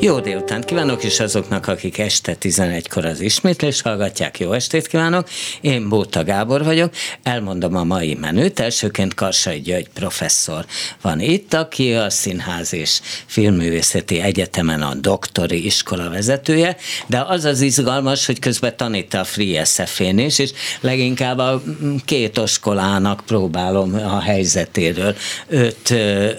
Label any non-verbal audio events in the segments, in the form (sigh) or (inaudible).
Jó délután kívánok, és azoknak, akik este 11-kor az ismétlés hallgatják, jó estét kívánok. Én Bóta Gábor vagyok, elmondom a mai menüt. Elsőként Karsai György professzor van itt, aki a Színház és Filmművészeti Egyetemen a doktori iskola vezetője, de az az izgalmas, hogy közben tanít a Free SF-én is, és leginkább a két oskolának próbálom a helyzetéről őt,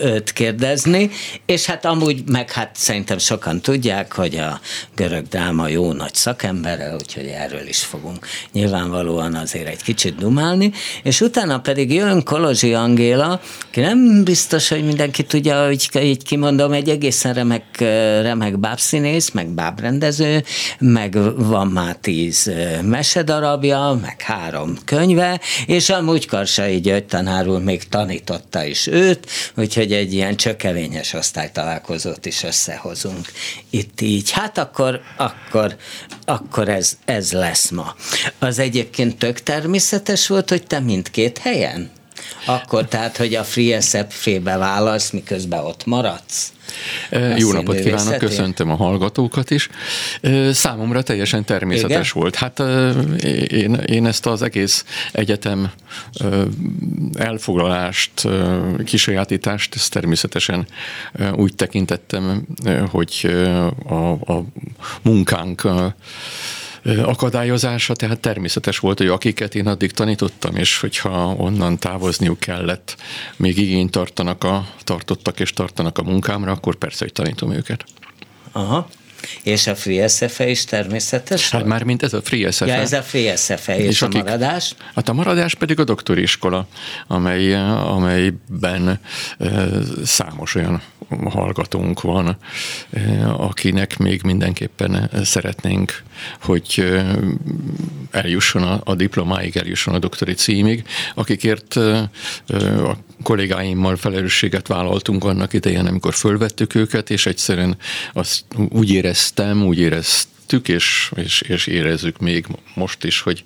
őt kérdezni, és hát amúgy meg hát szerintem sokan tudják, hogy a görög dráma jó nagy szakembere, úgyhogy erről is fogunk nyilvánvalóan azért egy kicsit dumálni, és utána pedig jön Kolozsi Angéla, ki nem biztos, hogy mindenki tudja, hogy így kimondom, egy egészen remek, remek bábszínész, meg bábrendező, meg van már tíz mesedarabja, meg három könyve, és amúgy Karsai György tanár még tanította is őt, úgyhogy egy ilyen csökevényes osztálytalálkozót is összehozunk itt így. Hát akkor, akkor, akkor ez, ez lesz ma. Az egyébként tök természetes volt, hogy te mindkét helyen? Akkor tehát, hogy a Free fébe válasz, miközben ott maradsz? Jó napot kívánok, köszöntöm a hallgatókat is. Számomra teljesen természetes Igen? volt. Hát én, én ezt az egész egyetem elfoglalást, kisajátítást, ezt természetesen úgy tekintettem, hogy a, a munkánk akadályozása, tehát természetes volt, hogy akiket én addig tanítottam, és hogyha onnan távozniuk kellett, még igényt tartanak a, tartottak és tartanak a munkámra, akkor persze, hogy tanítom őket. Aha. És a Free SFE is természetes? Hát már mint ez a Free SFE. Ja, ez a Free SFE és, és a akik, maradás? Hát a maradás pedig a doktori iskola, amely, amelyben e, számos olyan hallgatónk van, e, akinek még mindenképpen szeretnénk, hogy e, eljusson a, a diplomáig, eljusson a doktori címig, akikért e, a kollégáimmal felelősséget vállaltunk annak idején, amikor fölvettük őket, és egyszerűen azt úgy éreztem, úgy éreztük, és, és, és érezzük még most is, hogy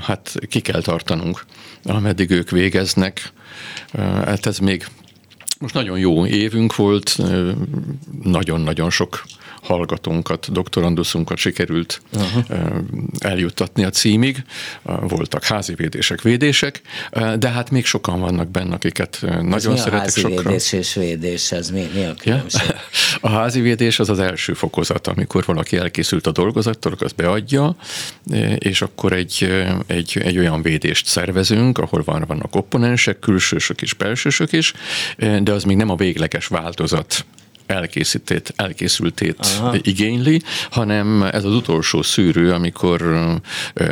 hát ki kell tartanunk, ameddig ők végeznek. Uh, hát ez még most nagyon jó évünk volt, nagyon-nagyon sok hallgatónkat, doktoranduszunkat sikerült uh-huh. eljuttatni a címig. Voltak házi védések, védések, de hát még sokan vannak benne, akiket nagyon ez szeretek. Mi a házi sokra. védés és védés, ez mi, mi a különbség? Ja? A házi védés az az első fokozat, amikor valaki elkészült a dolgozattól, az beadja, és akkor egy, egy, egy olyan védést szervezünk, ahol van, vannak opponensek, külsősök és belsősök is, de az még nem a végleges változat elkészítét, elkészültét Aha. igényli, hanem ez az utolsó szűrő, amikor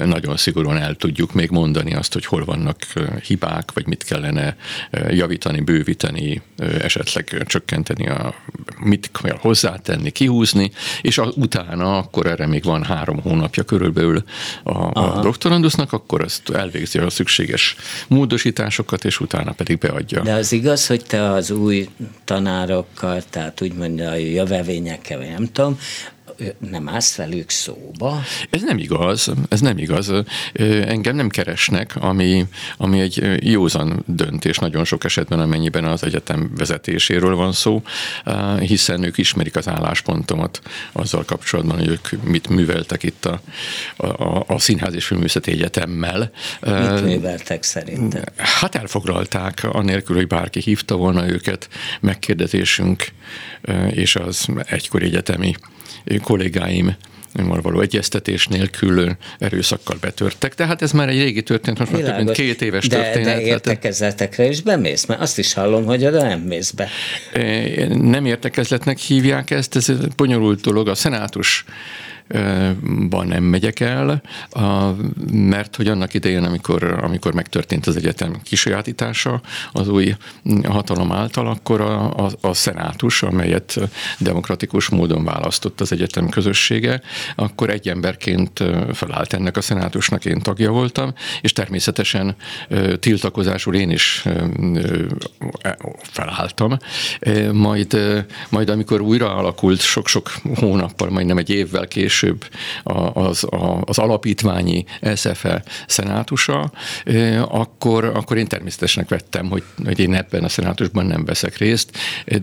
nagyon szigorúan el tudjuk még mondani azt, hogy hol vannak hibák, vagy mit kellene javítani, bővíteni, esetleg csökkenteni, a, mit kell hozzátenni, kihúzni, és a, utána akkor erre még van három hónapja körülbelül a, a doktorandusznak, akkor azt elvégzi a szükséges módosításokat, és utána pedig beadja. De az igaz, hogy te az új tanárokkal, tehát úgymond a jövevényekkel, vagy nem tudom, nem állsz velük szóba? Ez nem igaz, ez nem igaz. Engem nem keresnek, ami, ami egy józan döntés nagyon sok esetben, amennyiben az egyetem vezetéséről van szó, hiszen ők ismerik az álláspontomat azzal kapcsolatban, hogy ők mit műveltek itt a, a, a Színház és Filművészeti Egyetemmel. Mit műveltek szerintem? Hát elfoglalták, anélkül, hogy bárki hívta volna őket, megkérdezésünk, és az egykori egyetemi kollégáim való egyeztetés nélkül erőszakkal betörtek. Tehát ez már egy régi történet, most már több mint két éves de, történet. De értekezletekre is bemész? Mert azt is hallom, hogy oda nem mész be. Nem értekezletnek hívják ezt, ez egy bonyolult dolog. A szenátus ban nem megyek el, mert hogy annak idején, amikor, amikor megtörtént az egyetem kisajátítása az új hatalom által, akkor a, a, a szenátus, amelyet demokratikus módon választott az egyetem közössége, akkor egy emberként felállt ennek a szenátusnak, én tagja voltam, és természetesen tiltakozásul én is felálltam. Majd, majd amikor újra alakult sok-sok hónappal, majdnem egy évvel később, később az, az alapítványi SFE szenátusa, akkor, akkor én természetesen vettem, hogy, hogy én ebben a szenátusban nem veszek részt,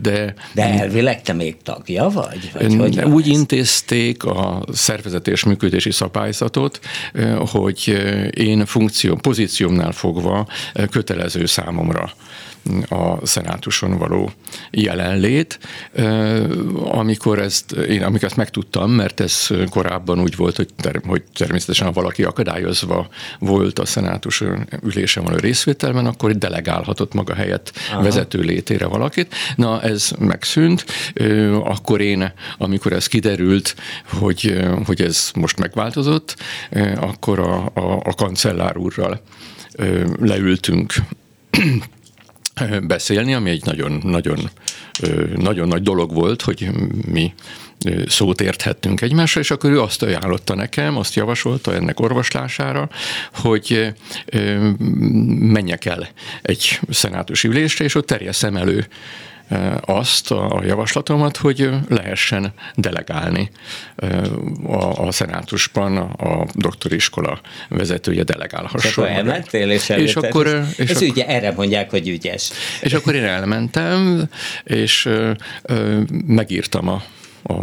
de... De elvileg te még tagja vagy? vagy hogy úgy ez? intézték a szervezet és működési szabályzatot, hogy én funkció, pozíciómnál fogva kötelező számomra a szenátuson való jelenlét. Amikor ezt, én amikor ezt megtudtam, mert ez korábban úgy volt, hogy, ter, hogy természetesen ha valaki akadályozva volt a szenátus ülésen való részvételben, akkor delegálhatott maga helyett Aha. vezető létére valakit. Na, ez megszűnt. Akkor én, amikor ez kiderült, hogy, hogy ez most megváltozott, akkor a, a, a kancellár úrral leültünk beszélni, ami egy nagyon, nagyon, nagyon nagy dolog volt, hogy mi szót érthettünk egymásra, és akkor ő azt ajánlotta nekem, azt javasolta ennek orvoslására, hogy menjek el egy szenátus ülésre, és ott terjeszem elő azt a javaslatomat, hogy lehessen delegálni a, a szenátusban a doktori iskola vezetője delegálhasson. És akkor elmentél, és, és akkor, és ez akkor, ugye erre mondják, hogy ügyes. És akkor én elmentem, és megírtam a a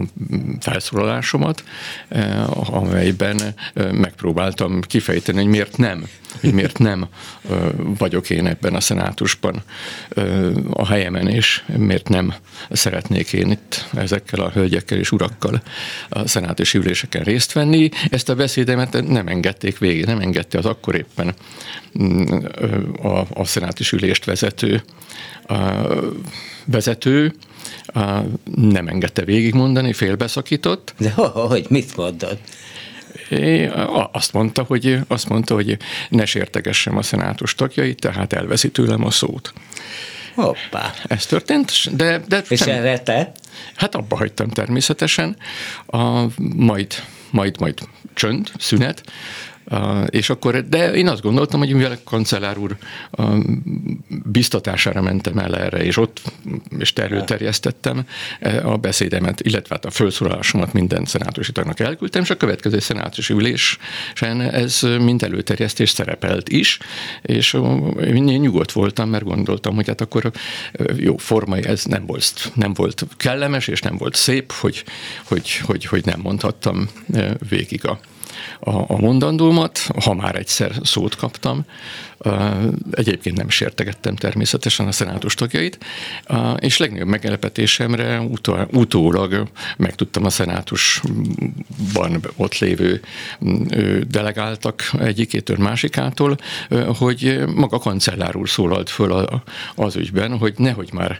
felszólalásomat, eh, amelyben eh, megpróbáltam kifejteni, hogy miért nem, hogy miért nem eh, vagyok én ebben a szenátusban a helyemen, és miért nem szeretnék én itt ezekkel a hölgyekkel és urakkal a szenátusi üléseken részt venni. Ezt a beszédemet nem engedték végig, nem engedte az akkor éppen mm, a, a szenátus ülést vezető a vezető, nem engedte végigmondani, félbeszakított. De hogy, mit mondod? É, azt mondta, hogy, azt mondta, hogy ne sértegessem a szenátus tagjait, tehát elveszi tőlem a szót. Hoppá. Ez történt, de... de És nem, erre te? Hát abba hagytam természetesen, a, majd, majd, majd csönd, szünet, és akkor, de én azt gondoltam, hogy mivel kancellár úr biztatására mentem el erre, és ott és terjesztettem e, a beszédemet, illetve hát a felszólalásomat minden szenátusi tagnak elküldtem, és a következő szenátusi ülésen ez mind előterjesztés szerepelt is, és én nyugodt voltam, mert gondoltam, hogy hát akkor jó formai, ez nem volt, nem volt kellemes, és nem volt szép, hogy, hogy, hogy, hogy nem mondhattam végig a a, a mondandómat, ha már egyszer szót kaptam. Egyébként nem sértegettem természetesen a szenátus tagjait, és legnagyobb megelepetésemre utólag megtudtam a szenátusban ott lévő delegáltak egyikétől másikától, hogy maga kancellár úr szólalt föl az ügyben, hogy nehogy már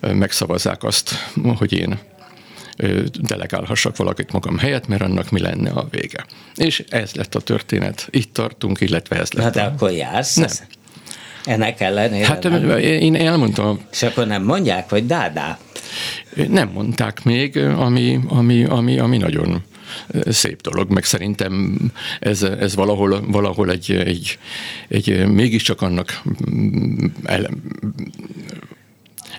megszavazzák azt, hogy én delegálhassak valakit magam helyett, mert annak mi lenne a vége. És ez lett a történet. Itt tartunk, illetve ez lett. Hát a... akkor jársz? Nem. Ennek ellenére Hát nem? én elmondtam. És akkor nem mondják, hogy dádá? Nem mondták még, ami, ami, ami, ami nagyon szép dolog, meg szerintem ez, ez valahol, valahol egy, egy, egy mégiscsak annak el,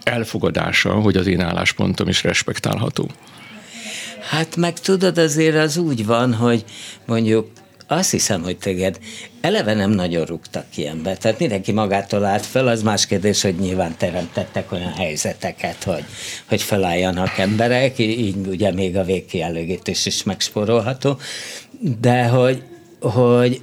elfogadása, hogy az én álláspontom is respektálható. Hát meg tudod, azért az úgy van, hogy mondjuk azt hiszem, hogy téged eleve nem nagyon rúgtak ember. Tehát mindenki magától állt fel, az más kérdés, hogy nyilván teremtettek olyan helyzeteket, hogy, hogy felálljanak emberek, így ugye még a végkielőgítés is megsporolható, de hogy, hogy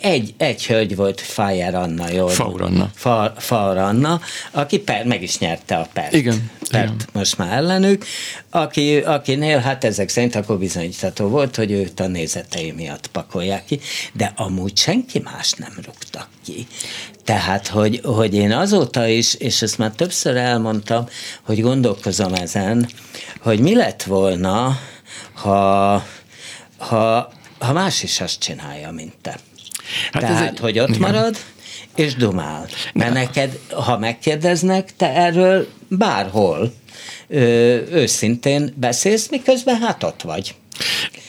egy, egy hölgy volt, Fájer Anna, jól Faur Anna. Fa, Faur Anna, aki per, meg is nyerte a pert. Igen. Pert igen. most már ellenük, aki, akinél hát ezek szerint akkor bizonyítható volt, hogy őt a nézetei miatt pakolják ki, de amúgy senki más nem rúgtak ki. Tehát, hogy, hogy én azóta is, és ezt már többször elmondtam, hogy gondolkozom ezen, hogy mi lett volna, ha, ha, ha más is azt csinálja, mint te. Hát Tehát, ez egy, hogy ott igen. marad, és dumál. Mert neked, ha megkérdeznek, te erről bárhol ö, őszintén beszélsz, miközben hát ott vagy.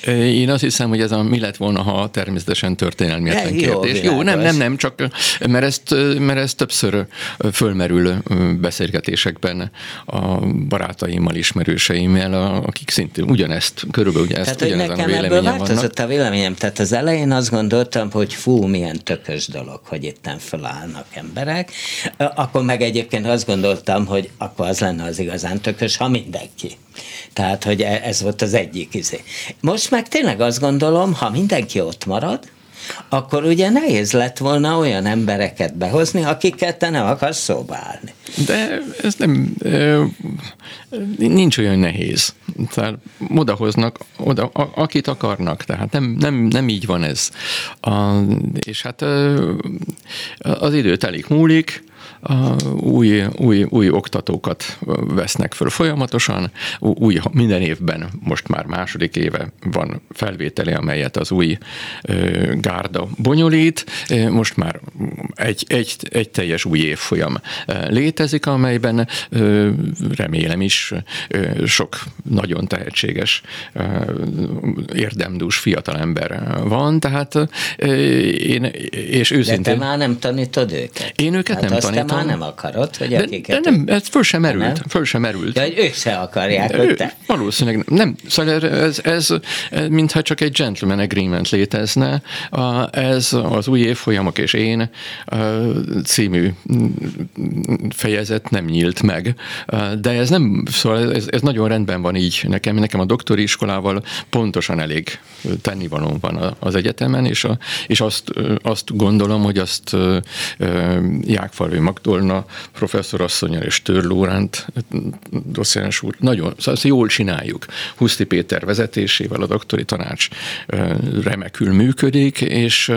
Én azt hiszem, hogy ez a mi lett volna, ha természetesen történelmi kérdés. Jó, jó, nem, nem, nem, csak mert ezt, mert ezt többször fölmerül beszélgetésekben a barátaimmal, ismerőseimmel, akik szintén ugyanezt, körülbelül ugyanezt, Tehát, ugyanezen nekem a véleményen vannak. a véleményem. Tehát az elején azt gondoltam, hogy fú, milyen tökös dolog, hogy itten felállnak emberek. Akkor meg egyébként azt gondoltam, hogy akkor az lenne az igazán tökös, ha mindenki. Tehát, hogy e- ez volt az egyik izé. Most meg tényleg azt gondolom, ha mindenki ott marad, akkor ugye nehéz lett volna olyan embereket behozni, akiket te nem akarsz szóba állni. De ez nem, nincs olyan nehéz. Tehát odahoznak, oda, akit akarnak, tehát nem, nem, nem így van ez. A, és hát az idő telik múlik, új, új, új oktatókat vesznek föl folyamatosan, új, minden évben, most már második éve van felvételi, amelyet az új gárda bonyolít, most már egy, egy, egy teljes új évfolyam létezik, amelyben remélem is sok nagyon tehetséges, érdemdús fiatalember van, tehát én, és őszintén... De te már nem tanítod őket? Én őket hát nem tanítom már nem akarod, hogy de, akiket... De nem, ez föl sem merült. Nem? Föl sem merült. De hogy ők se akarják, hogy te. Valószínűleg nem. Szóval ez, ez, ez mintha csak egy gentleman agreement létezne. Ez az új évfolyamok és én című fejezet nem nyílt meg. De ez nem, szóval ez, ez nagyon rendben van így nekem. Nekem a doktori iskolával pontosan elég tennivalóm van az egyetemen, és, a, és azt, azt gondolom, hogy azt Jákfalvi Magdolna professzorasszonyal és Tör Lóránt doszens úr, nagyon, szóval ezt jól csináljuk. Huszti Péter vezetésével a doktori tanács remekül működik, és,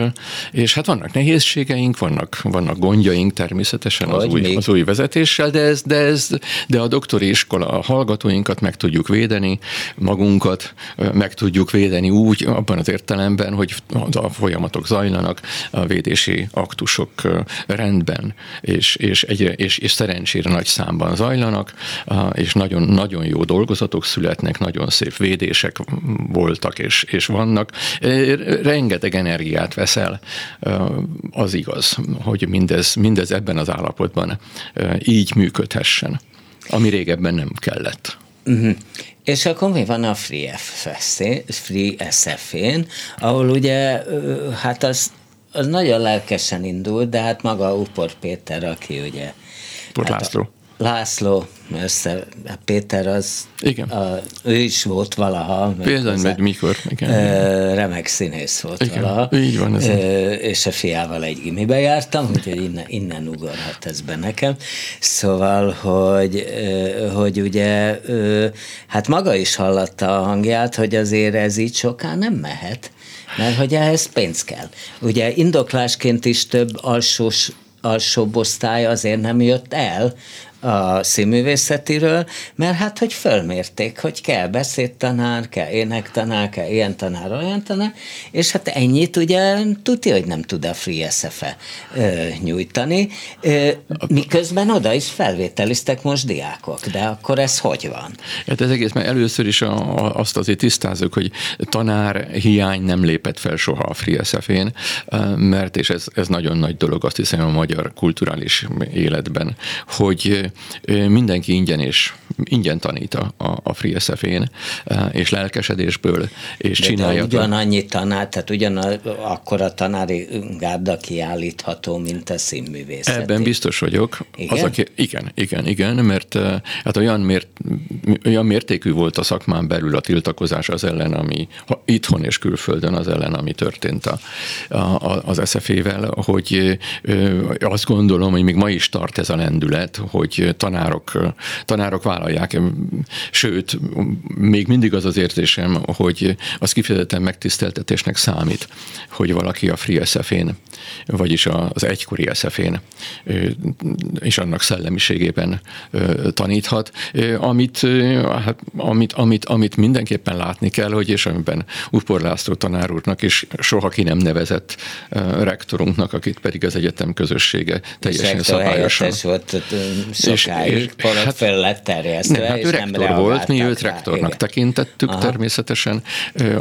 és hát vannak nehézségeink, vannak, vannak gondjaink természetesen az új, az új vezetéssel, de, ez, de, ez, de a doktori iskola a hallgatóinkat meg tudjuk védeni, magunkat meg tudjuk védeni úgy, abban az értelemben, hogy a folyamatok zajlanak, a védési aktusok rendben és és, egyre, és, és szerencsére nagy számban zajlanak, és nagyon, nagyon jó dolgozatok születnek, nagyon szép védések voltak és, és vannak. Rengeteg energiát veszel, az igaz, hogy mindez, mindez ebben az állapotban így működhessen, ami régebben nem kellett. Uh-huh. És akkor mi van a Free SF-én, ahol ugye, hát az az nagyon lelkesen indult, de hát maga Upor Péter, aki ugye... Upor hát László. László, össze, Péter az, igen. A, ő is volt valaha. Például megy mikor. Igen, ö, remek színész volt igen, valaha. Így van. Ez ö, és a fiával egy gimibe jártam, úgyhogy innen, innen ugorhat ez be nekem. Szóval, hogy, ö, hogy ugye, ö, hát maga is hallatta a hangját, hogy azért ez így soká nem mehet mert hogy ehhez pénz kell. Ugye indoklásként is több alsós alsóbb osztály azért nem jött el, a színművészetiről, mert hát, hogy fölmérték, hogy kell beszédtanár, kell énektanár, kell ilyen tanár, olyan tanár, és hát ennyit ugye tudja, hogy nem tud a Free SFE nyújtani, ö, miközben oda is felvételiztek most diákok, de akkor ez hogy van? Hát ez egész, mert először is a, a, azt azért tisztázunk, hogy tanár hiány nem lépett fel soha a Free SFE-n, mert és ez, ez nagyon nagy dolog, azt hiszem a magyar kulturális életben, hogy mindenki ingyen és ingyen tanít a, a Free SF-én, és lelkesedésből, és de csinálja. De ugyanannyi tanár, tehát ugyan akkor a tanári gárda kiállítható, mint a színművészet. Ebben biztos vagyok. Igen? Az, aki, igen, igen, igen, mert hát olyan, mért, olyan mértékű volt a szakmán belül a tiltakozás az ellen, ami itthon és külföldön az ellen, ami történt a, a, az SZF-vel, hogy azt gondolom, hogy még ma is tart ez a lendület, hogy tanárok, tanárok vállalják. Sőt, még mindig az az érzésem, hogy az kifejezetten megtiszteltetésnek számít, hogy valaki a Free SF-én, vagyis az egykori SF-én és annak szellemiségében taníthat, amit, hát, amit, amit, amit mindenképpen látni kell, hogy és amiben Upor László tanár úrnak és soha ki nem nevezett rektorunknak, akit pedig az egyetem közössége teljesen szabályosan. volt sokáig, és, hát, fel lett beterjesztő, nem, hát ő és rektor nem volt, mi őt rá. rektornak Igen. tekintettük Aha. természetesen,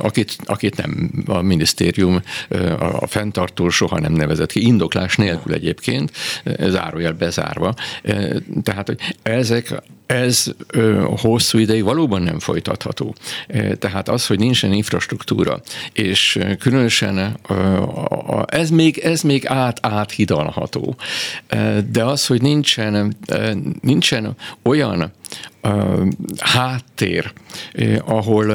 akit, akit nem a minisztérium a, a fenntartó soha nem nevezett ki, indoklás nélkül egyébként, zárójel bezárva. Tehát, hogy ezek ez ö, hosszú ideig valóban nem folytatható. Tehát az, hogy nincsen infrastruktúra, és különösen ö, ez még, ez még át, áthidalható. De az, hogy nincsen, nincsen olyan háttér, ahol,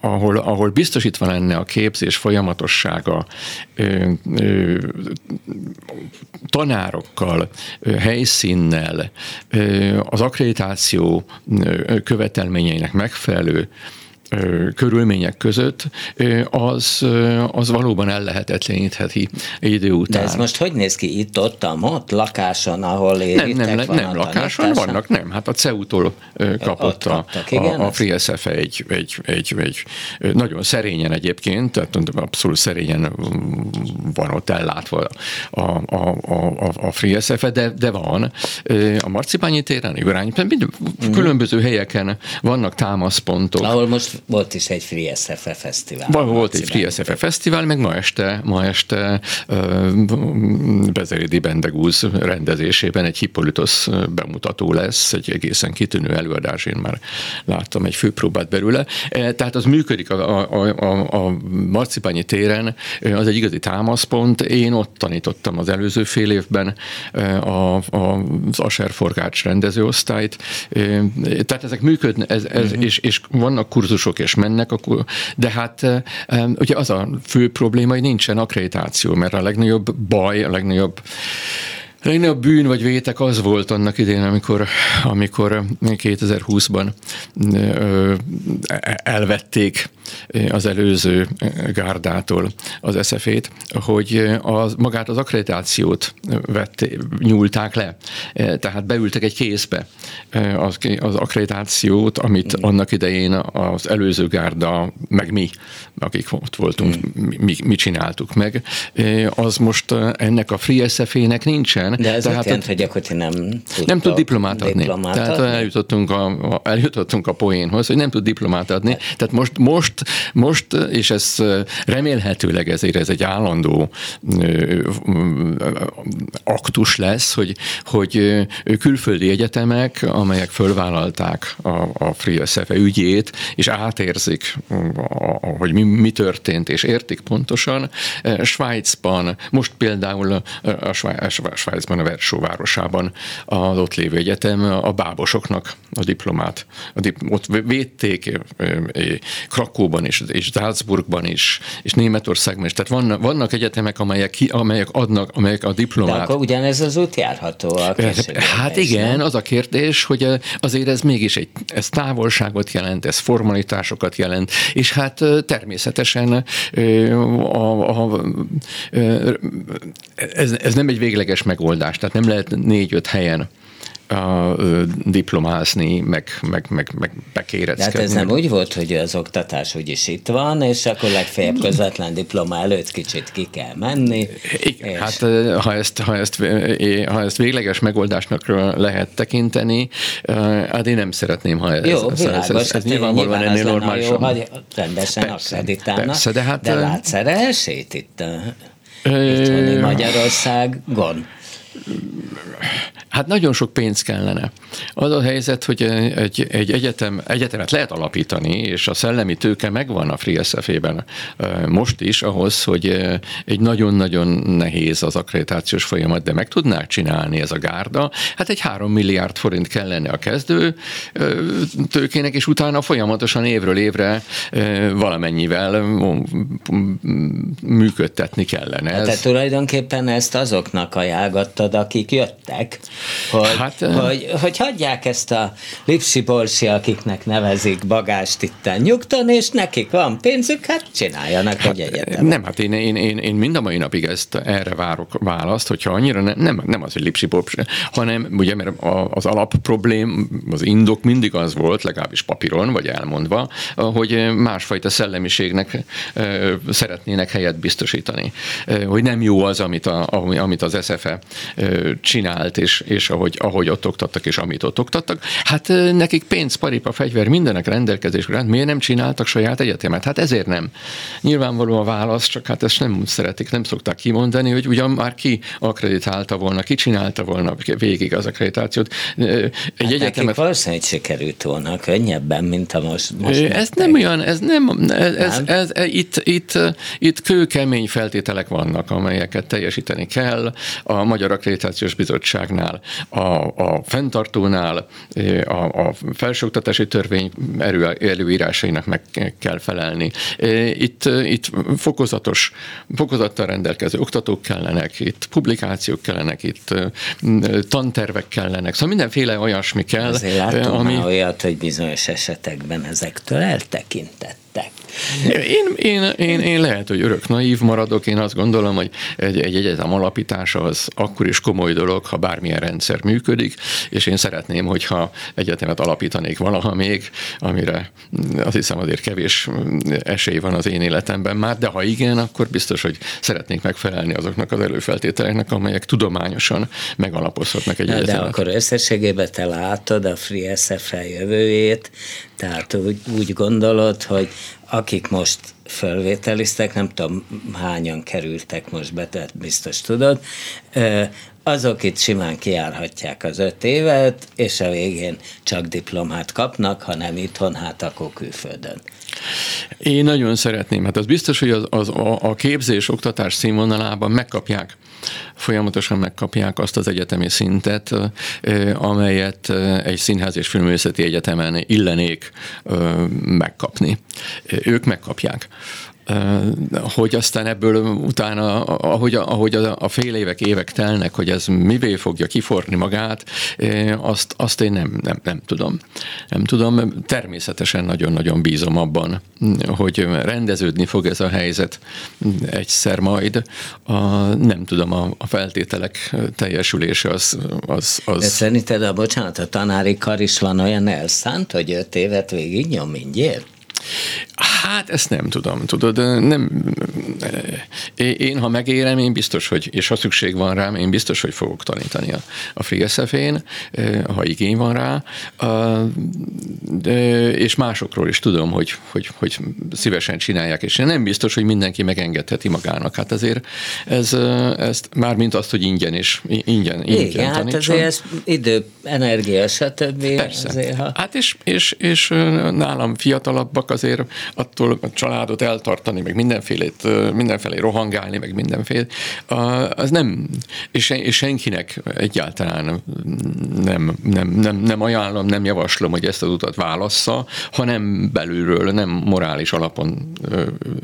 ahol, ahol biztosítva lenne a képzés folyamatossága, tanárokkal, helyszínnel, az akkreditáció követelményeinek megfelelő körülmények között, az, az valóban ellehetetlenítheti idő De után. ez most hogy néz ki itt, ott, ott, lakáson, ahol nem, nem, van nem a lakáson vannak, nem. Hát a CEU-tól kapott a, kaptak, igen, a, a ezt? Free SFE egy, egy, egy, egy, nagyon szerényen egyébként, tehát abszolút szerényen van ott ellátva a, a, a, a, a Free SFE, de, de van. A Marcibányi téren, Igorány, mind, Mhm. különböző helyeken vannak támaszpontok. Ahol most volt is egy Free SFE fesztivál. Van, volt egy Free SFE fesztivál, meg ma este, ma este Bezerédi Bendegúz rendezésében egy Hippolytos bemutató lesz, egy egészen kitűnő előadás, én már láttam egy főpróbát belőle. Eh, Tehát az működik a, a, a, a Marcibányi téren, az egy igazi támaszpont. Én ott tanítottam az előző fél évben a, a, az Aser Forgács rendezőosztályt. Eh, Tehát ezek működnek, ez, ez, uh-huh. és, és vannak kurzusok, és mennek, akkor, de hát eh, ugye az a fő probléma, hogy nincsen akkreditáció, mert a legnagyobb baj, a legnagyobb a legnagyobb bűn vagy vétek az volt annak idén, amikor, amikor 2020-ban ö, elvették az előző gárdától az SZF-ét, hogy az, magát az akkreditációt vetté, nyúlták le. Tehát beültek egy kézbe az, az akkreditációt, amit annak idején az előző gárda, meg mi, akik ott voltunk, mi, mi csináltuk meg, az most ennek a Free SF-ének nincsen. De ez Tehát azt jelenti, hogy gyakorlatilag nem tud nem tud diplomát adni. diplomát Tehát adni? eljutottunk a, a, eljutottunk a poénhoz, hogy nem tud diplomát adni. Tehát most, most, most és ez remélhetőleg ezért ez egy állandó aktus lesz, hogy, hogy külföldi egyetemek, amelyek fölvállalták a, a Free SFE ügyét, és átérzik, a, hogy mi, mi történt, és értik pontosan. Svájcban, most például a, Svájc, a Svájcban, a Versó városában az ott lévő egyetem a bábosoknak a diplomát. A dip, ott védték Krakóban is, és Salzburgban is, és Németországban is. Tehát vannak, vannak egyetemek, amelyek, ki, amelyek adnak, amelyek a diplomát. De akkor ugyanez az út járható a Hát igen, az a kérdés, hogy azért ez mégis egy ez távolságot jelent, ez formalitásokat jelent, és hát természetesen a, a, ez, ez nem egy végleges megoldás, tehát nem lehet négy-öt helyen a, ö, diplomázni, meg, meg, meg, meg bekéreckedni. De hát ez nem úgy volt, hogy az oktatás úgyis itt van, és akkor legfeljebb közvetlen diploma előtt kicsit ki kell menni. Igen, és... hát ha ezt, ha, ezt, ha ezt végleges megoldásnak lehet tekinteni, hát én nem szeretném, ha ez, jó, ez, világos, ez, ez, ez nyilvánvalóan ennél normális. Jó, hogy rendesen persze, akreditálnak. Persze, de, hát, de látsz erre esélyt itt, itt Magyarországon? Hát nagyon sok pénz kellene. Az a helyzet, hogy egy, egy egyetem, egyetemet lehet alapítani, és a szellemi tőke megvan a FreeSF-ben most is ahhoz, hogy egy nagyon-nagyon nehéz az akkreditációs folyamat, de meg tudná csinálni ez a gárda. Hát egy három milliárd forint kellene a kezdő tőkének, és utána folyamatosan évről évre valamennyivel működtetni kellene. Hát te tulajdonképpen ezt azoknak ajánlgattad, akik jöttek, hogy, hát, hogy, hogy hagyják ezt a lipsi akiknek nevezik bagást itten nyugton, és nekik van pénzük, hát csináljanak hát, egy egyetemet. Nem, hát én, én, én, én mind a mai napig ezt erre várok választ, hogyha annyira ne, nem, nem az, hogy lipsi hanem ugye, mert az alapproblém, az indok mindig az volt, legalábbis papíron, vagy elmondva, hogy másfajta szellemiségnek szeretnének helyet biztosítani. Hogy nem jó az, amit, a, amit az SFE csinált, és, és ahogy, ahogy ott oktattak, és amit ott oktattak. Hát nekik pénz, paripa, fegyver, mindenek rendelkezésre, hát miért nem csináltak saját egyetemet? Hát ezért nem. Nyilvánvaló a válasz, csak hát ezt nem szeretik, nem szokták kimondani, hogy ugyan már ki akreditálta volna, ki csinálta volna végig az akkreditációt. Egy hát egyetemet... valószínűleg sikerült volna könnyebben, mint a most. most ez nem olyan, ez nem, ez, ez, ez, ez, itt, itt, itt kőkemény feltételek vannak, amelyeket teljesíteni kell a Magyar Akkreditációs Bizottságnál, a, a fenntartónál, a, a felsőoktatási törvény erő, előírásainak meg kell felelni. Itt, itt fokozatos, fokozattal rendelkező oktatók kellenek, itt publikációk kellenek, itt tantervek kellenek, szóval mindenféle olyasmi kell. Azért ami... olyat, hogy bizonyos esetekben ezektől eltekintettek. Én, én, én, én lehet, hogy örök naív maradok, én azt gondolom, hogy egy, egy egyetem alapítása az akkor is komoly dolog, ha bármilyen rendszer működik, és én szeretném, hogyha egyetemet alapítanék valaha még, amire azt hiszem azért kevés esély van az én életemben már, de ha igen, akkor biztos, hogy szeretnénk megfelelni azoknak az előfeltételeknek, amelyek tudományosan megalapozhatnak egy egyetemet. De akkor összességében te látod a Free SFL jövőjét, tehát úgy, úgy gondolod, hogy akik most fölvételiztek, nem tudom hányan kerültek most be, tehát biztos tudod, azok itt simán kiárhatják az öt évet, és a végén csak diplomát kapnak, ha nem itthon, hát akkor külföldön. Én nagyon szeretném, hát az biztos, hogy az, az, a, a képzés, oktatás színvonalában megkapják, folyamatosan megkapják azt az egyetemi szintet, amelyet egy színház és filmművészeti egyetemen illenék megkapni. Ők megkapják hogy aztán ebből utána, ahogy, ahogy a fél évek, évek telnek, hogy ez mivé fogja kiforni magát, azt, azt én nem, nem, nem tudom. Nem tudom, természetesen nagyon-nagyon bízom abban, hogy rendeződni fog ez a helyzet egyszer majd. A, nem tudom, a, a feltételek teljesülése az... az, az... De szerinted a, bocsánat, a tanári kar is van olyan elszánt, hogy öt évet végig nyom mindjárt? Hát ezt nem tudom, tudod, nem, én ha megérem, én biztos, hogy, és ha szükség van rám, én biztos, hogy fogok tanítani a, a FreeSF-én, ha igény van rá, de, és másokról is tudom, hogy, hogy, hogy szívesen csinálják, és nem biztos, hogy mindenki megengedheti magának. Hát azért ez, ezt már mint azt, hogy ingyen és ingyen, ingyen Igen, hát azért ez idő, energia, stb. Persze. Azért, ha... Hát és, és, és nálam fiatalabbak azért attól a családot eltartani, meg mindenfélét, mindenfelé rohangálni, meg mindenféle, az nem, és, senkinek egyáltalán nem, nem, nem, nem ajánlom, nem javaslom, hogy ezt az utat válassza, hanem belülről, nem morális alapon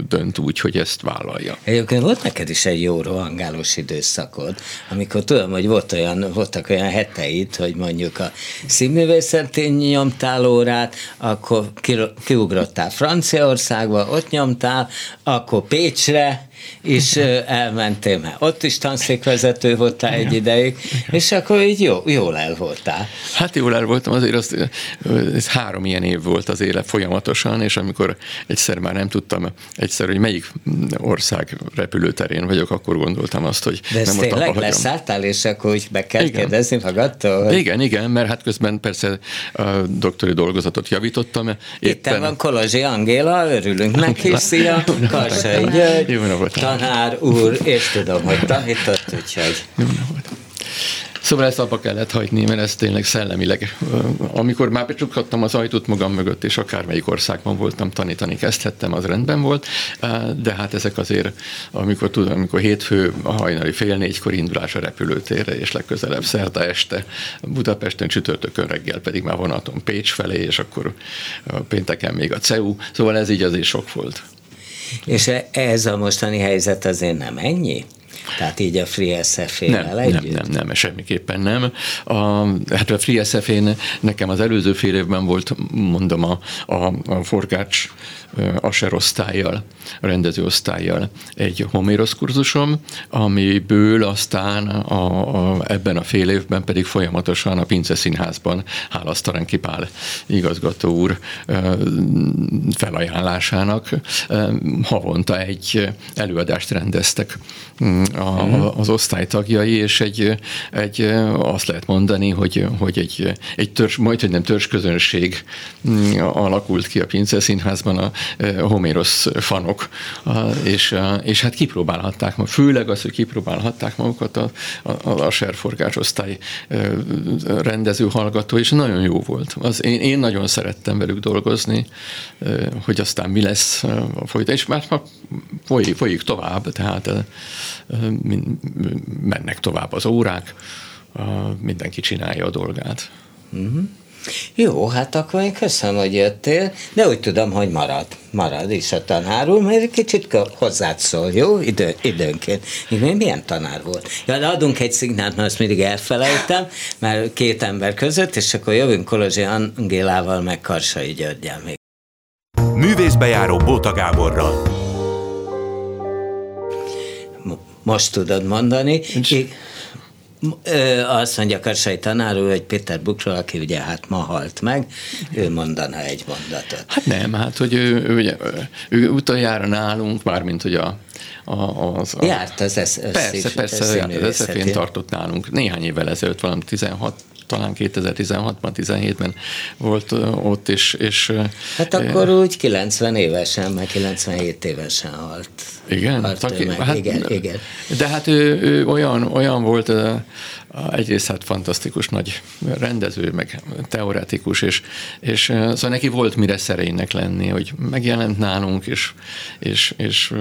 dönt úgy, hogy ezt vállalja. Egyébként volt neked is egy jó rohangálós időszakod, amikor tudom, hogy volt olyan, voltak olyan heteid, hogy mondjuk a színművészeti nyomtál órát, akkor kiugrottál Franciaországba, ott nyomtál, akkor Pécsre, és elmentél, mert ott is tanszékvezető voltál egy ideig, és akkor így jó, jól el voltál. Hát jól el voltam, azért az, ez három ilyen év volt az élet folyamatosan, és amikor egyszer már nem tudtam egyszer, hogy melyik ország repülőterén vagyok, akkor gondoltam azt, hogy De nem tényleg leszálltál, és akkor úgy be kell igen. kérdezni magadtól? Hogy... Igen, igen, mert hát közben persze a doktori dolgozatot javítottam. Éppen... Itt van Kolozsi Angéla, örülünk neki, szia, Karsai György. Jó tanár úr, és tudom, hogy tanított, úgyhogy... Szóval ezt abba kellett hagyni, mert ez tényleg szellemileg. Amikor már becsukhattam az ajtót magam mögött, és akármelyik országban voltam, tanítani kezdhettem, az rendben volt, de hát ezek azért, amikor tudom, amikor hétfő a hajnali fél négykor indulás a repülőtérre, és legközelebb szerda este Budapesten, csütörtökön reggel pedig már vonaton Pécs felé, és akkor pénteken még a CEU, szóval ez így azért sok volt. És ez a mostani helyzet azért nem ennyi? Tehát így a FreeSF-ével együtt? Nem, nem, nem, semmiképpen nem. A, hát a FreeSF-én nekem az előző fél évben volt, mondom, a, a, a Forgács Aser osztályjal, rendező osztályjal egy homérosz kurzusom, amiből aztán a, a, ebben a fél évben pedig folyamatosan a Pince Színházban Hálasztaran Kipál igazgató úr felajánlásának havonta egy előadást rendeztek a, uh-huh. az osztály tagjai, és egy, egy, azt lehet mondani, hogy, hogy egy, egy törzs, majd, hogy nem törzsközönség mm, alakult ki a Pince Színházban a Homérosz fanok, és, és hát kipróbálhatták, főleg az, hogy kipróbálhatták magukat a, a, a serforgás osztály rendező hallgató, és nagyon jó volt. Az, én, én nagyon szerettem velük dolgozni, hogy aztán mi lesz a folytatás, és már folyik, folyik tovább, tehát mennek tovább az órák, mindenki csinálja a dolgát. Uh-huh. Jó, hát akkor én köszönöm, hogy jöttél, de úgy tudom, hogy marad. Marad is a tanár úr, mert kicsit hozzád szól, jó? Idő, időnként. Még milyen tanár volt? Ja, de adunk egy szignált, mert azt mindig elfelejtem, mert két ember között, és akkor jövünk Kolozsi Angélával, meg Karsai Györgyel még. Művészbejáró Bóta Gáborral. Most tudod mondani. I- azt mondja Karsai tanár úr, hogy Péter Bukról, aki ugye hát ma halt meg, ő mondana egy mondatot. Hát nem, hát hogy ő, ő, ugye, ő utoljára nálunk, mármint hogy a, a, az, a, Járt az esz, Persze, persze, járt az eszefén tartott nálunk néhány évvel ezelőtt, valami 16 talán 2016-ban, 17-ben volt ott, és... és hát akkor e, úgy 90 évesen, meg 97 évesen halt. Igen? Halt Taki, meg. Hát, igen, igen. De hát ő, ő olyan, olyan volt, egyrészt hát fantasztikus nagy rendező, meg teoretikus, és, és szóval neki volt mire szerénynek lenni, hogy megjelent nálunk, és, és, és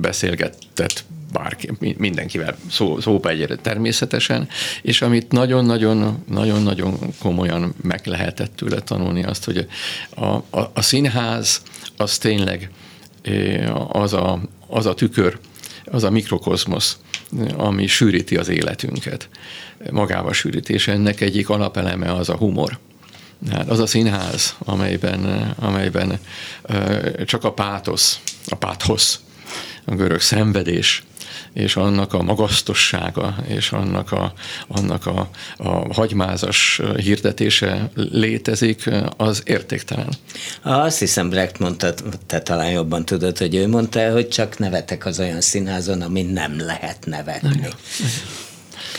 beszélgetett bárki, mindenkivel szó, szóba egyre természetesen, és amit nagyon-nagyon-nagyon komolyan meg lehetett tőle tanulni azt, hogy a, a, a színház az tényleg az a, az a tükör, az a mikrokozmosz, ami sűríti az életünket, magába sűrítés. Ennek egyik alapeleme az a humor. Hát az a színház, amelyben, amelyben csak a pátosz, a páthosz, a görög szenvedés, és annak a magasztossága, és annak a, annak a, a hagymázas hirdetése létezik, az értéktelen. Azt hiszem Brecht mondta, te talán jobban tudod, hogy ő mondta, hogy csak nevetek az olyan színházon, amin nem lehet nevetni. Igen.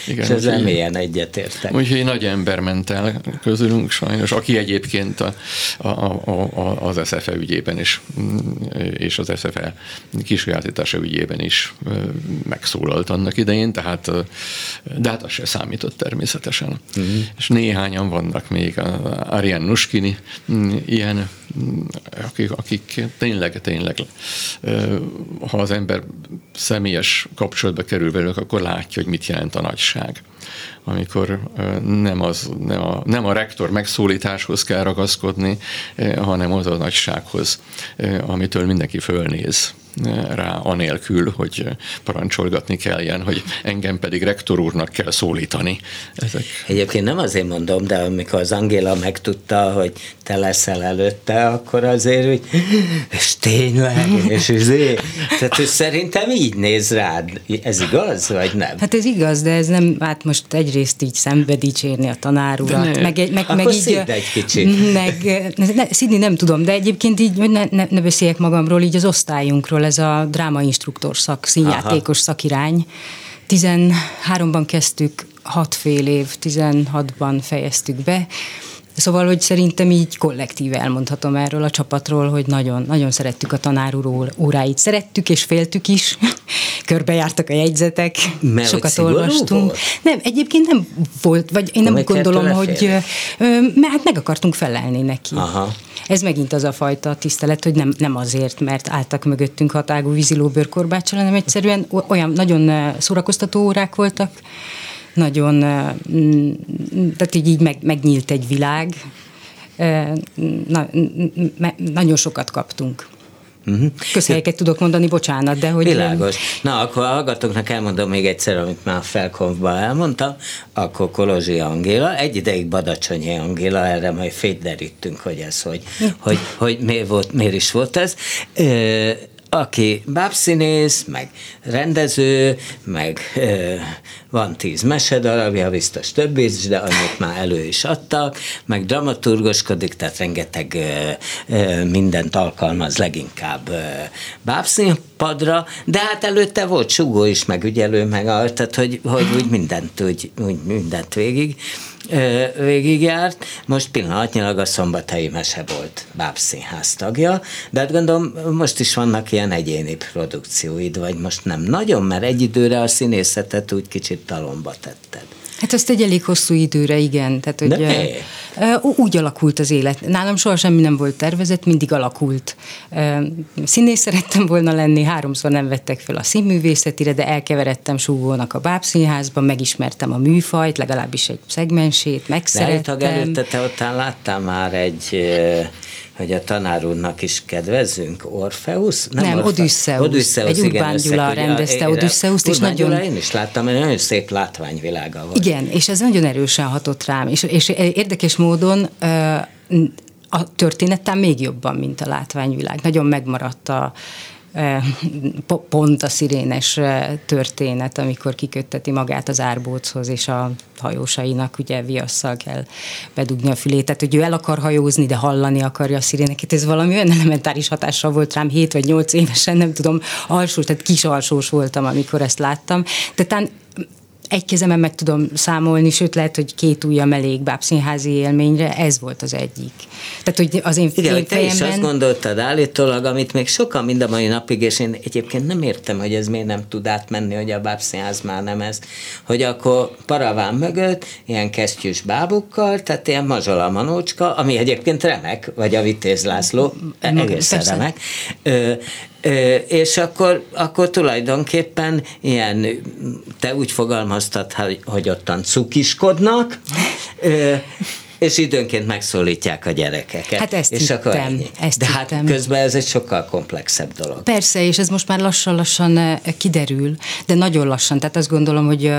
Igen, és ezzel mélyen egyetértek. Úgyhogy nagy ember ment el közülünk sajnos, aki egyébként a, a, a, a, az SFE ügyében is, és az SFE kísérletítása ügyében is megszólalt annak idején, tehát, de hát az se számított természetesen. Uh-huh. És néhányan vannak még, Ariane Nuskini, ilyen akik, akik tényleg, tényleg, ha az ember személyes kapcsolatba kerül velük, akkor látja, hogy mit jelent a nagyság. Amikor nem, az, nem, a, nem a rektor megszólításhoz kell ragaszkodni, hanem az a nagysághoz, amitől mindenki fölnéz rá, anélkül, hogy parancsolgatni kelljen, hogy engem pedig rektor úrnak kell szólítani. Ezek... Egyébként nem azért mondom, de amikor az Angéla megtudta, hogy te leszel előtte, akkor azért, hogy és tényleg, és ezért. Tehát ő szerintem így néz rád. Ez igaz, vagy nem? Hát ez igaz, de ez nem, hát most egyrészt így szembe dicsérni a tanár urat, meg, meg, meg, meg így, egy kicsit. Meg, ne, Szidni nem tudom, de egyébként így, ne, ne, ne beszéljek magamról, így az osztályunkról, ez a drámainstruktor szak, színjátékos Aha. szakirány. 13-ban kezdtük, hat fél év, 16-ban fejeztük be, Szóval, hogy szerintem így kollektív elmondhatom erről a csapatról, hogy nagyon, nagyon szerettük a tanár úr óráit. Szerettük és féltük is. (laughs) Körbejártak a jegyzetek, Mert sokat olvastunk. Volt? Nem, egyébként nem volt, vagy én nem úgy gondolom, hogy mert hát meg akartunk felelni neki. Aha. Ez megint az a fajta tisztelet, hogy nem, nem azért, mert álltak mögöttünk hatágú vízilóbőrkorbáccsal, hanem egyszerűen olyan nagyon szórakoztató órák voltak, nagyon, mm, tehát így, így meg, megnyílt egy világ, na, nagyon sokat kaptunk. Uh-huh. Közhelyeket tudok mondani, bocsánat, de hogy... Világos. Na, akkor a hallgatóknak elmondom még egyszer, amit már a felkonfban elmondtam, akkor Kolozsi Angéla, egy ideig Badacsonyi Angéla, erre majd fényderítünk, hogy ez, hogy, hogy, hogy miért, volt, miért is volt ez. Aki bábszínész, meg rendező, meg ö, van tíz mesedarabja, biztos több is, de annyit már elő is adtak, meg dramaturgoskodik, tehát rengeteg ö, ö, mindent alkalmaz leginkább ö, bábszínpadra, de hát előtte volt sugó is, meg ügyelő, meg tehát hogy, hogy úgy mindent, úgy, úgy mindent végig végigjárt. Most pillanatnyilag a szombathelyi mese volt Bábszínház tagja, de hát gondolom most is vannak ilyen egyéni produkcióid, vagy most nem nagyon, mert egy időre a színészetet úgy kicsit talomba tetted. Hát ezt egy elég hosszú időre, igen. Tehát, hogy De úgy alakult az élet. Nálam soha semmi nem volt tervezett, mindig alakult. Színész szerettem volna lenni, háromszor nem vettek fel a színművészetire, de elkeveredtem súgónak a bábszínházban, megismertem a műfajt, legalábbis egy szegmensét, megszerettem. De előtte te ott láttál már egy hogy a tanár úrnak is kedvezzünk, Orfeusz? Nem, nem Odüsszeusz. Odüsszeusz. Egy Urbán Gyula rendezte Odüsszeuszt. és nagyon... Gyula, én is láttam, mert nagyon szép látványvilága volt. Igen, és ez nagyon erősen hatott rám, és, és érdekes módon a történettem még jobban, mint a látványvilág. Nagyon megmaradt a, pont a szirénes történet, amikor kikötteti magát az árbóchoz, és a hajósainak ugye viasszal kell bedugni a fülét. Tehát, hogy ő el akar hajózni, de hallani akarja a sziréneket. Ez valami olyan elementáris hatással volt rám, 7 vagy 8 évesen, nem tudom, alsós, tehát kis alsós voltam, amikor ezt láttam. Tehát egy kezemen meg tudom számolni, sőt lehet, hogy két ujjam elég bábszínházi élményre, ez volt az egyik. Tehát, hogy az én, Igen, te fejemben... is azt gondoltad állítólag, amit még sokan mind a mai napig, és én egyébként nem értem, hogy ez miért nem tud átmenni, hogy a bábszínház már nem ez, hogy akkor paraván mögött ilyen kesztyűs bábukkal, tehát ilyen mazsola manócska, ami egyébként remek, vagy a Vitéz László, egészen remek, és akkor, akkor tulajdonképpen ilyen, te úgy fogalmaztad, hogy, hogy ottan cukiskodnak, és időnként megszólítják a gyerekeket. Hát ezt és hittem, akkor Ezt De hát hittem. közben ez egy sokkal komplexebb dolog. Persze, és ez most már lassan-lassan kiderül, de nagyon lassan. Tehát azt gondolom, hogy,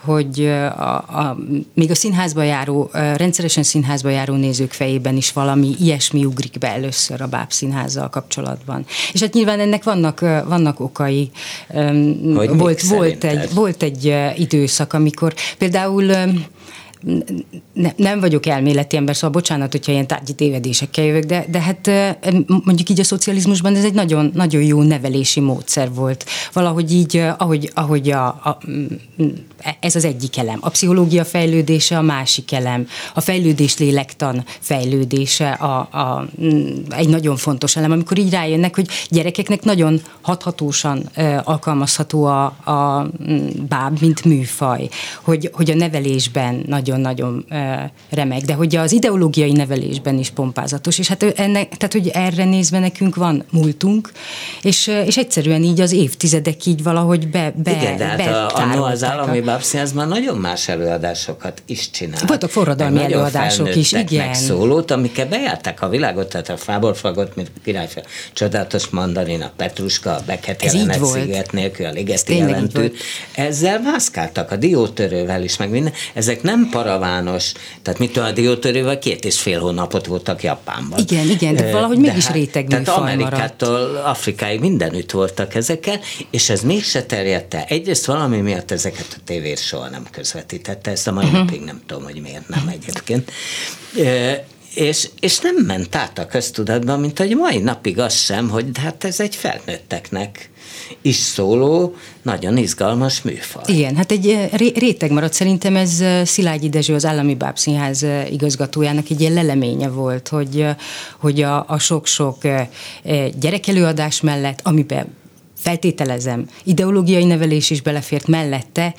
hogy a, a, még a színházba járó, rendszeresen színházba járó nézők fejében is valami ilyesmi ugrik be először a bábszínházzal kapcsolatban. És hát nyilván ennek vannak, vannak okai. Hogy volt, volt, egy, volt egy időszak, amikor például ne, nem vagyok elméleti ember, szóval bocsánat, hogyha ilyen tárgyi tévedésekkel jövök, de, de hát mondjuk így a szocializmusban ez egy nagyon, nagyon jó nevelési módszer volt. Valahogy így, ahogy, ahogy a, a, ez az egyik elem. A pszichológia fejlődése a másik elem. A fejlődés lélektan fejlődése a, a, egy nagyon fontos elem, amikor így rájönnek, hogy gyerekeknek nagyon hathatósan alkalmazható a, a báb, mint műfaj. Hogy, hogy a nevelésben nagyon nagyon-nagyon remek, de hogy az ideológiai nevelésben is pompázatos, és hát ennek, tehát hogy erre nézve nekünk van múltunk, és, és egyszerűen így az évtizedek így valahogy be, be Igen, de hát a, az állami már nagyon más előadásokat is csinált. Voltak forradalmi előadások is, igen. szólót, amikkel bejárták a világot, tehát a fából fagott, mint királyfő, csodálatos mandarin, a petruska, a beket jelenet sziget nélkül, a ligeti jelentőt. Ezzel mászkáltak a diótörővel is, meg minden. Ezek nem paravános, tehát mit a diótörővel két és fél hónapot voltak Japánban. Igen, igen, de valahogy de mégis hát, réteg Tehát Amerikától maradt. Afrikáig mindenütt voltak ezekkel, és ez mégse terjedt el. Egyrészt valami miatt ezeket a tévés soha nem közvetítette, ezt a mai uh-huh. napig nem tudom, hogy miért nem egyébként. És, és nem ment át a köztudatban, mint hogy mai napig az sem, hogy hát ez egy felnőtteknek is szóló, nagyon izgalmas műfaj. Igen, hát egy eh, réteg maradt. Szerintem ez eh, Szilágyi Dezső, az Állami Bábszínház eh, igazgatójának egy ilyen leleménye volt, hogy, hogy a, a sok-sok gyerekelőadás mellett, amiben feltételezem, ideológiai nevelés is belefért mellette,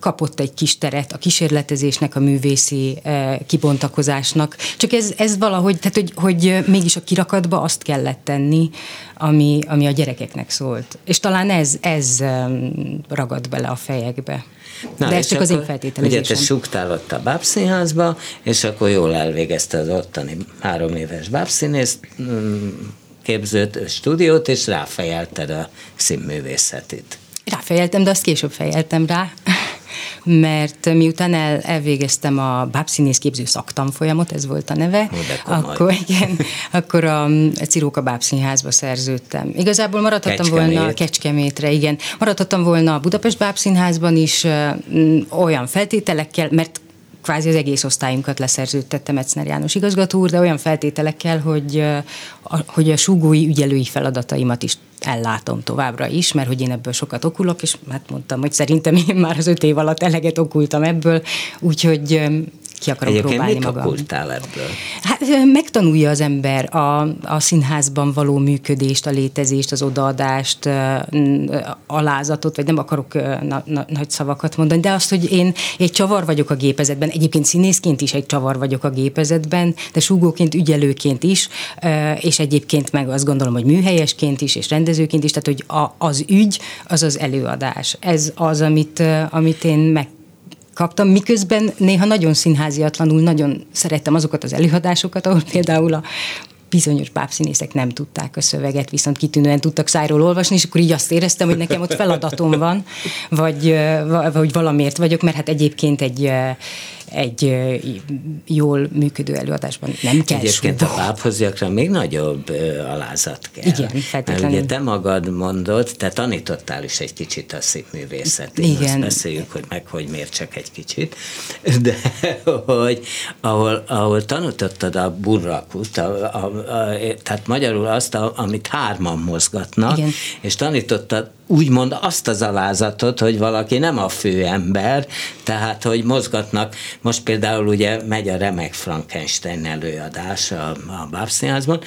kapott egy kis teret a kísérletezésnek, a művészi kibontakozásnak. Csak ez, ez valahogy, tehát hogy, hogy mégis a kirakatba azt kellett tenni, ami, ami a gyerekeknek szólt. És talán ez, ez ragad bele a fejekbe. Na, De ez csak az én feltételezésem. Ugye te suktál ott a bábszínházba, és akkor jól elvégezte az ottani három éves bábszínész mm, képzőt, stúdiót, és ráfejelted a színművészetit. Ráfejeltem, de azt később fejeltem rá. (laughs) mert miután el, elvégeztem a bábszínészképző szaktanfolyamot, ez volt a neve, akkor, (laughs) igen, akkor a Ciróka Bábszínházba szerződtem. Igazából maradhattam Kecskemét. volna Kecskemétre, igen. Maradhattam volna a Budapest Bábszínházban is olyan feltételekkel, mert kvázi az egész osztályunkat leszerződtette Metzner János igazgató úr, de olyan feltételekkel, hogy, hogy a súgói ügyelői feladataimat is ellátom továbbra is, mert hogy én ebből sokat okulok, és hát mondtam, hogy szerintem én már az öt év alatt eleget okultam ebből, úgyhogy ki akarom Egyébként próbálni mit magam. ebből? Hát megtanulja az ember a, a színházban való működést, a létezést, az odaadást, alázatot, vagy nem akarok na, na, nagy szavakat mondani, de azt, hogy én egy csavar vagyok a gépezetben, egyébként színészként is egy csavar vagyok a gépezetben, de súgóként, ügyelőként is, és egyébként meg azt gondolom, hogy műhelyesként is, és rendezőként is, tehát hogy a, az ügy, az az előadás. Ez az, amit, amit én meg kaptam, miközben néha nagyon színháziatlanul nagyon szerettem azokat az előadásokat, ahol például a bizonyos bábszínészek nem tudták a szöveget, viszont kitűnően tudtak szájról olvasni, és akkor így azt éreztem, hogy nekem ott feladatom van, vagy, vagy valamiért vagyok, mert hát egyébként egy egy jól működő előadásban nem kell Egyébként súgó. a páphoz gyakran még nagyobb alázat kell. Igen. Mert ugye te magad mondod, te tanítottál is egy kicsit a színművészet. Igen. Azt beszéljük, hogy meg, hogy miért csak egy kicsit. De hogy ahol, ahol tanítottad a burrakut, a, a, a, tehát magyarul azt, a, amit hárman mozgatnak, Igen. és tanítottad úgymond azt az alázatot, hogy valaki nem a főember, tehát hogy mozgatnak, most például ugye megy a remek Frankenstein előadás a, a Bábszínházban,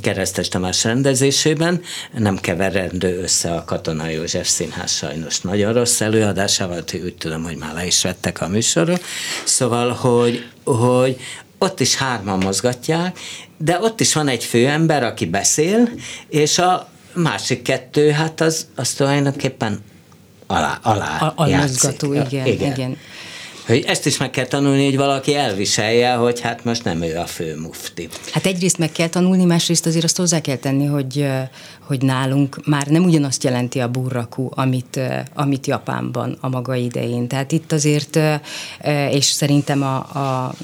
Keresztes Tamás rendezésében, nem keverendő össze a Katona József Színház sajnos nagyon rossz előadásával, úgy tudom, hogy már le is vettek a műsorról, szóval, hogy, hogy ott is hárman mozgatják, de ott is van egy főember, aki beszél, és a, másik kettő, hát az, az tulajdonképpen alá, alá a, almozgató, igen, igen. igen. Hogy ezt is meg kell tanulni, hogy valaki elviselje, hogy hát most nem ő a fő mufti. Hát egyrészt meg kell tanulni, másrészt azért azt hozzá kell tenni, hogy, hogy nálunk már nem ugyanazt jelenti a burrakú, amit, amit Japánban a maga idején. Tehát itt azért, és szerintem a, a,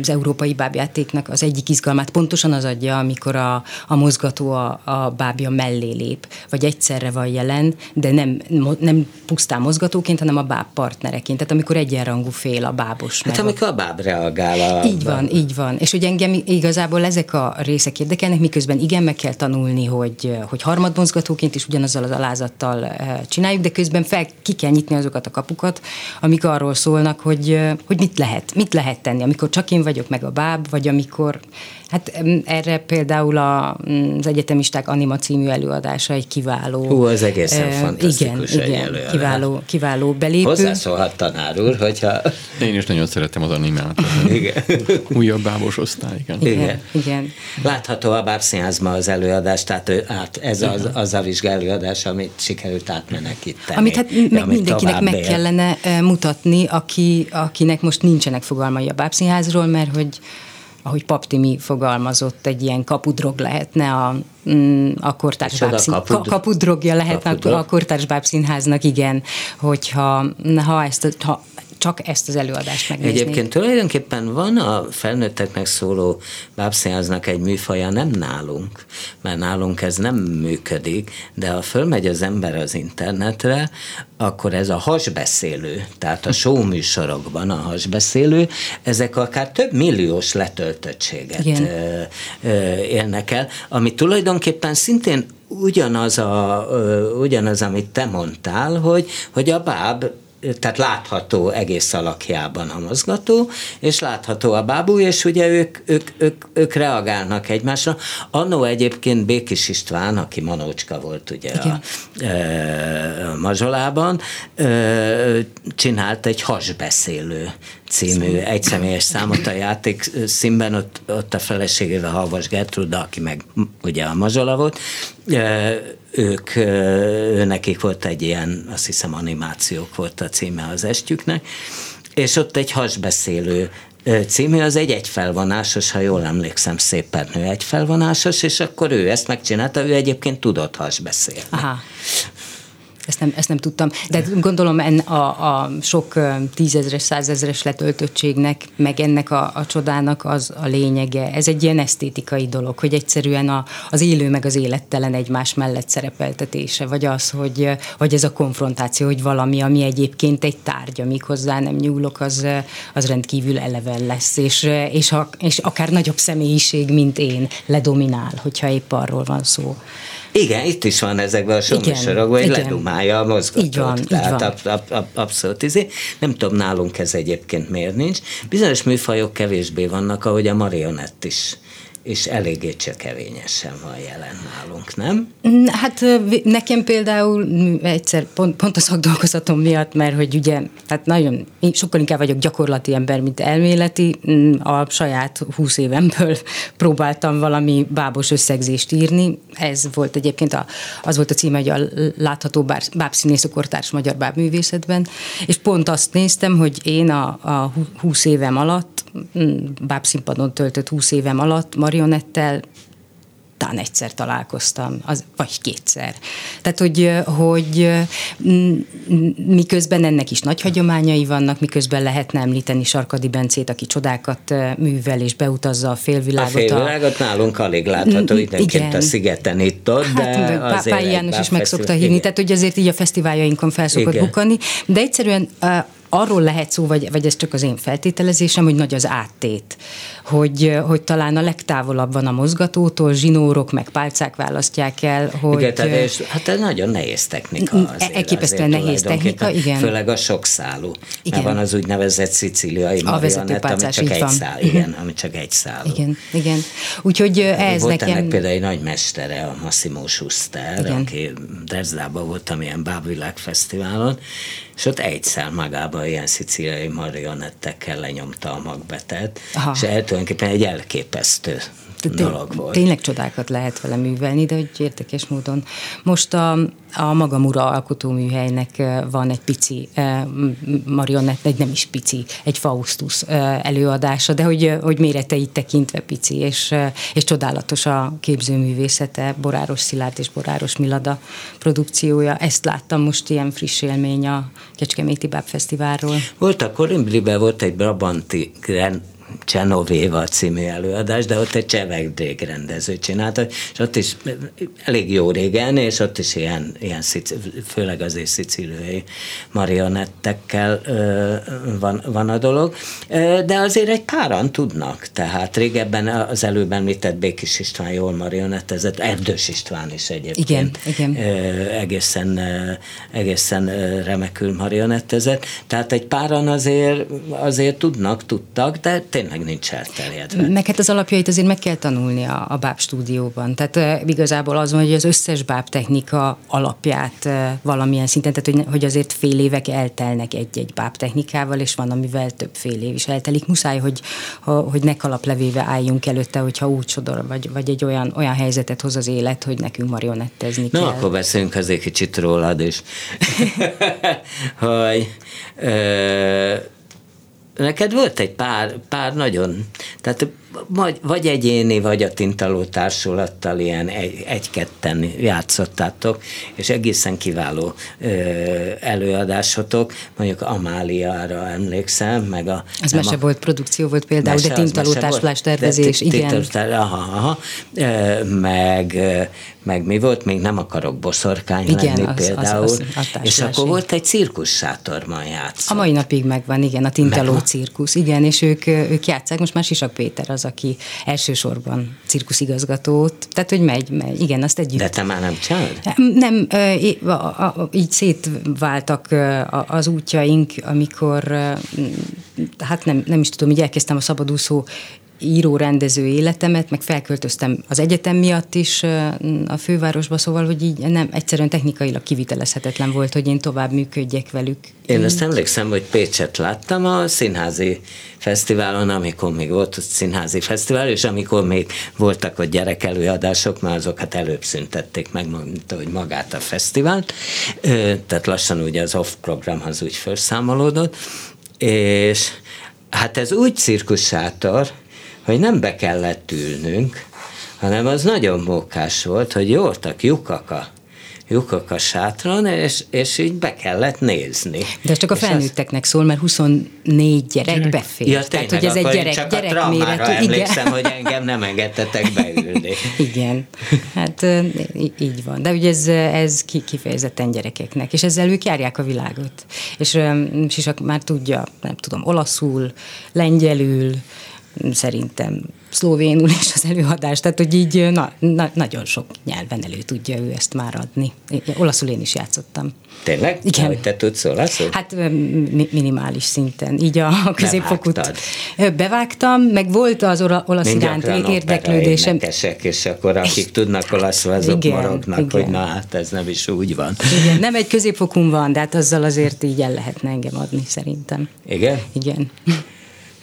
az európai bábjátéknak az egyik izgalmát pontosan az adja, amikor a, a mozgató a, a bábja mellé lép, vagy egyszerre van jelen, de nem, nem pusztán mozgatóként, hanem a báb partnereként. Tehát amikor egyenrangú fél a bábos. Hát amikor a báb reagál. A... Így van, így van. És hogy engem igazából ezek a részek érdekelnek, miközben igen, meg kell tanulni, hogy hogy harmadmozgatóként is ugyanazzal az alázattal eh, csináljuk, de közben fel ki kell nyitni azokat a kapukat, amik arról szólnak, hogy, eh, hogy mit lehet, mit lehet tenni, amikor csak én vagyok meg a báb, vagy amikor Hát erre például a, mm, az Egyetemisták Anima című előadása egy kiváló. Hú, az egészen uh, fantasztikus igen, igen, kiváló, kiváló belépő. Hozzászólhat tanár úr, hogyha... Én is nagyon szeretem az animát. igen. Újabb bábos osztály, igen. igen. igen. Látható a Bábszínházban az előadás, tehát át, ez az, az a vizsgálóadás, amit sikerült átmenekíteni. Amit hát meg amit mindenkinek meg él. kellene mutatni, aki, akinek most nincsenek fogalmai a Bábszínházról, mert hogy ahogy Paptimi fogalmazott, egy ilyen kapudrog lehetne a, mm, a kortárs bábszín, kapud, kapudrogja lehetne kapudrog. a kortárs bábszínháznak, igen, hogyha ha ezt, ha csak ezt az előadást megnézni. Egyébként tulajdonképpen van a felnőtteknek szóló bábszínháznak egy műfaja, nem nálunk, mert nálunk ez nem működik, de ha fölmegy az ember az internetre, akkor ez a hasbeszélő, tehát a show műsorokban a hasbeszélő, ezek akár több milliós letöltöttséget Igen. élnek el, ami tulajdonképpen szintén ugyanaz, a, ugyanaz, amit te mondtál, hogy, hogy a báb tehát látható egész alakjában a mozgató, és látható a bábú, és ugye ők, ők, ők, ők reagálnak egymásra. Annó egyébként Békis István, aki Manócska volt ugye a, a Mazsolában, csinált egy hasbeszélő című egyszemélyes számot a játék színben, ott, ott a feleségével Havas Gertruda, aki meg ugye a Mazsola volt, ők, nekik volt egy ilyen, azt hiszem animációk volt a címe az estjüknek, és ott egy hasbeszélő című, az egy egyfelvonásos, ha jól emlékszem, szépen ő egyfelvonásos, és akkor ő ezt megcsinálta, ő egyébként tudott hasbeszélni. Aha. Ezt nem, ezt nem tudtam. De gondolom en, a, a sok tízezres, százezres letöltöttségnek, meg ennek a, a csodának az a lényege. Ez egy ilyen esztétikai dolog, hogy egyszerűen a, az élő meg az élettelen egymás mellett szerepeltetése, vagy az, hogy, hogy ez a konfrontáció, hogy valami, ami egyébként egy tárgy, amíg hozzá nem nyúlok, az, az rendkívül eleven lesz, és, és, ha, és akár nagyobb személyiség, mint én, ledominál, hogyha épp arról van szó. Igen, itt is van ezekben a sorokban, hogy ledumálja a mozgatót. Így van, Tehát így van. Ab, ab, ab, abszolút izé. Nem tudom, nálunk ez egyébként miért nincs. Bizonyos műfajok kevésbé vannak, ahogy a marionett is és eléggé csökevényesen van jelen nálunk, nem? Mm, hát nekem például egyszer pont, pont a szakdolgozatom miatt, mert hogy ugye, hát nagyon, sokkal inkább vagyok gyakorlati ember, mint elméleti, mm, a saját húsz évemből (laughs) próbáltam valami bábos összegzést írni, ez volt egyébként, a, az volt a címe, hogy a látható bár, bábszínész a kortárs magyar bábművészetben, és pont azt néztem, hogy én a, a húsz évem alatt, bábszínpadon töltött húsz évem alatt marionettel talán egyszer találkoztam, az, vagy kétszer. Tehát, hogy, hogy miközben ennek is nagy hagyományai vannak, miközben lehetne említeni Sarkadi Bencét, aki csodákat művel és beutazza a félvilágot. A félvilágot a... nálunk alig látható, időnként a szigeten itt ott, de hát, azért Pápai János is meg szokta hívni, tehát hogy azért így a fesztiváljainkon felszokott bukani, de egyszerűen arról lehet szó, vagy, vagy ez csak az én feltételezésem, hogy nagy az áttét, hogy, hogy talán a legtávolabb van a mozgatótól, zsinórok meg pálcák választják el, hogy... Igen, tehát ez, hát ez nagyon nehéz technika azért. Elképesztően nehéz technika, igen. Főleg a sokszálú. Igen. Mert van az úgynevezett szicíliai marionett, ami csak egy van. szál, igen, ami csak egy szálú. Igen, igen. Úgyhogy ez volt nekem... ennek például egy nagy mestere, a Massimo Schuster, igen. aki Dresdában voltam ilyen Bábvilág Fesztiválon, és ott egy szál magában ilyen szicíliai marionettekkel lenyomta a magbetet, Aha. és el tulajdonképpen egy elképesztő dolog volt. Tényleg csodákat lehet vele művelni, de hogy érdekes módon. Most a, a Magamura alkotóműhelynek van egy pici marionett, egy nem is pici, egy Faustus előadása, de hogy, hogy méreteit tekintve pici, és, és csodálatos a képzőművészete, Boráros Szilárd és Boráros Milada produkciója. Ezt láttam most ilyen friss élmény a Kecskeméti Báb Fesztiválról. Volt a Korimbliben volt egy Brabanti Csenovéva című előadás, de ott egy Csevegdég rendező csinálta, és ott is elég jó régen, és ott is ilyen, ilyen főleg azért szicíliai marionettekkel van, van a dolog, de azért egy páran tudnak, tehát régebben az előbb említett Békis István jól marionettezett, Erdős István is egyébként igen, igen. Egészen, egészen remekül marionettezett, tehát egy páran azért, azért tudnak, tudtak, de tényleg nincs elterjedve. Hát az alapjait azért meg kell tanulni a, a báb stúdióban. Tehát uh, igazából az van, hogy az összes báb technika alapját uh, valamilyen szinten, tehát hogy, hogy azért fél évek eltelnek egy-egy báb technikával, és van, amivel több fél év is eltelik. Muszáj, hogy, hogy ne kalaplevéve álljunk előtte, hogyha úgy sodor, vagy, vagy egy olyan, olyan helyzetet hoz az élet, hogy nekünk marionettezni Na, kell. akkor beszéljünk azért kicsit rólad is. (laughs) (laughs) hogy ö, neked volt egy pár, pár nagyon, tehát vagy, vagy egyéni, vagy a Tintaló társulattal ilyen egy, egy-ketten játszottátok, és egészen kiváló ö, előadásotok, mondjuk Amáliára emlékszem, meg a... Ez mese a, volt, produkció volt például, mese, de Tintaló társulás tervezés, de, igen. aha, aha, ö, meg, meg mi volt, még nem akarok boszorkány igen, lenni az, például, az, az, az és akkor volt egy cirkussátorban játszott. A mai napig megvan, igen, a Tintaló cirkusz, igen, és ők, ők játszák, most már Sisak Péter az, aki elsősorban cirkuszigazgatót, tehát hogy megy, megy, igen, azt együtt. De te már nem csinálod? Nem, így szétváltak az útjaink, amikor, hát nem, nem is tudom, így elkezdtem a szabadúszó író-rendező életemet, meg felköltöztem az egyetem miatt is a fővárosba, szóval, hogy így nem egyszerűen technikailag kivitelezhetetlen volt, hogy én tovább működjek velük. Én ezt emlékszem, hogy Pécset láttam a színházi fesztiválon, amikor még volt a színházi fesztivál, és amikor még voltak a gyerekelőadások, már azokat előbb szüntették meg, mint hogy magát a fesztivált, tehát lassan ugye az off programhoz úgy felszámolódott, és hát ez úgy cirkussátor, hogy nem be kellett ülnünk, hanem az nagyon mókás volt, hogy lyukak a lyukak a sátron, és, és így be kellett nézni. De ez csak a felnőtteknek az... szól, mert 24 gyerek, gyerek. befér. Ja, tényleg, Tehát, hogy ez egy gyerek, csak gyerek a méretű. emlékszem, igen. hogy engem nem engedtetek beülni. (laughs) igen, hát így van. De ugye ez, ez kifejezetten gyerekeknek, és ezzel ők járják a világot. És Sisak már tudja, nem tudom, olaszul, lengyelül, szerintem szlovénul is az előadás, tehát hogy így na, na, nagyon sok nyelven elő tudja ő ezt már adni. Olaszul én is játszottam. Tényleg? Igen. Hogy te tudsz olaszul? Hát minimális szinten, így a, középfokút. Bevágtam, meg volt az olasz iránt érdeklődésem. és akkor akik tudnak olaszul, azok igen, morognak, igen. hogy na hát ez nem is úgy van. Igen, nem egy középfokún van, de hát azzal azért így el lehetne engem adni szerintem. Igen? Igen.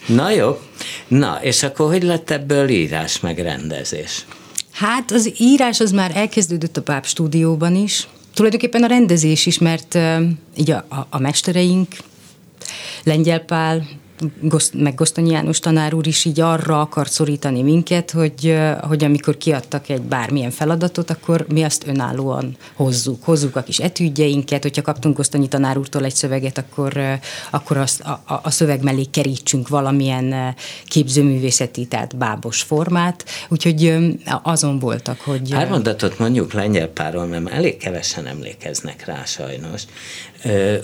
Na jó. Na, és akkor hogy lett ebből írás meg rendezés? Hát az írás az már elkezdődött a Páp stúdióban is. Tulajdonképpen a rendezés is, mert uh, így a, a, a mestereink, Lengyel Pál, meg Gosztonyi János tanár úr is így arra akart szorítani minket, hogy, hogy amikor kiadtak egy bármilyen feladatot, akkor mi azt önállóan hozzuk. Hozzuk a kis etüdjeinket, hogyha kaptunk Gosztonyi tanár úrtól egy szöveget, akkor, akkor azt a, a szöveg mellé kerítsünk valamilyen képzőművészeti, tehát bábos formát, úgyhogy azon voltak, hogy... Pár mondatot mondjuk lengyel páról, mert elég kevesen emlékeznek rá sajnos.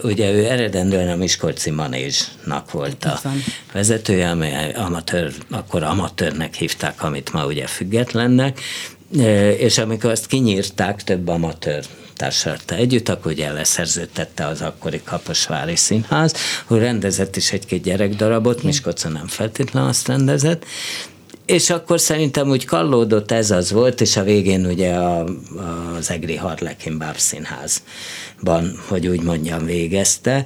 Ugye ő eredendően a Miskolci Manézsnak volt a vezetője, amely amatőr, akkor amatőrnek hívták, amit ma ugye függetlennek, és amikor azt kinyírták több amatőr társadalta együtt, akkor ugye leszerződtette az akkori Kaposvári Színház, hogy rendezett is egy-két gyerekdarabot, Miskolcon nem feltétlenül azt rendezett, és akkor szerintem úgy kallódott ez az volt, és a végén ugye a, az Egri Harlekin Bábszínházban, hogy úgy mondjam, végezte.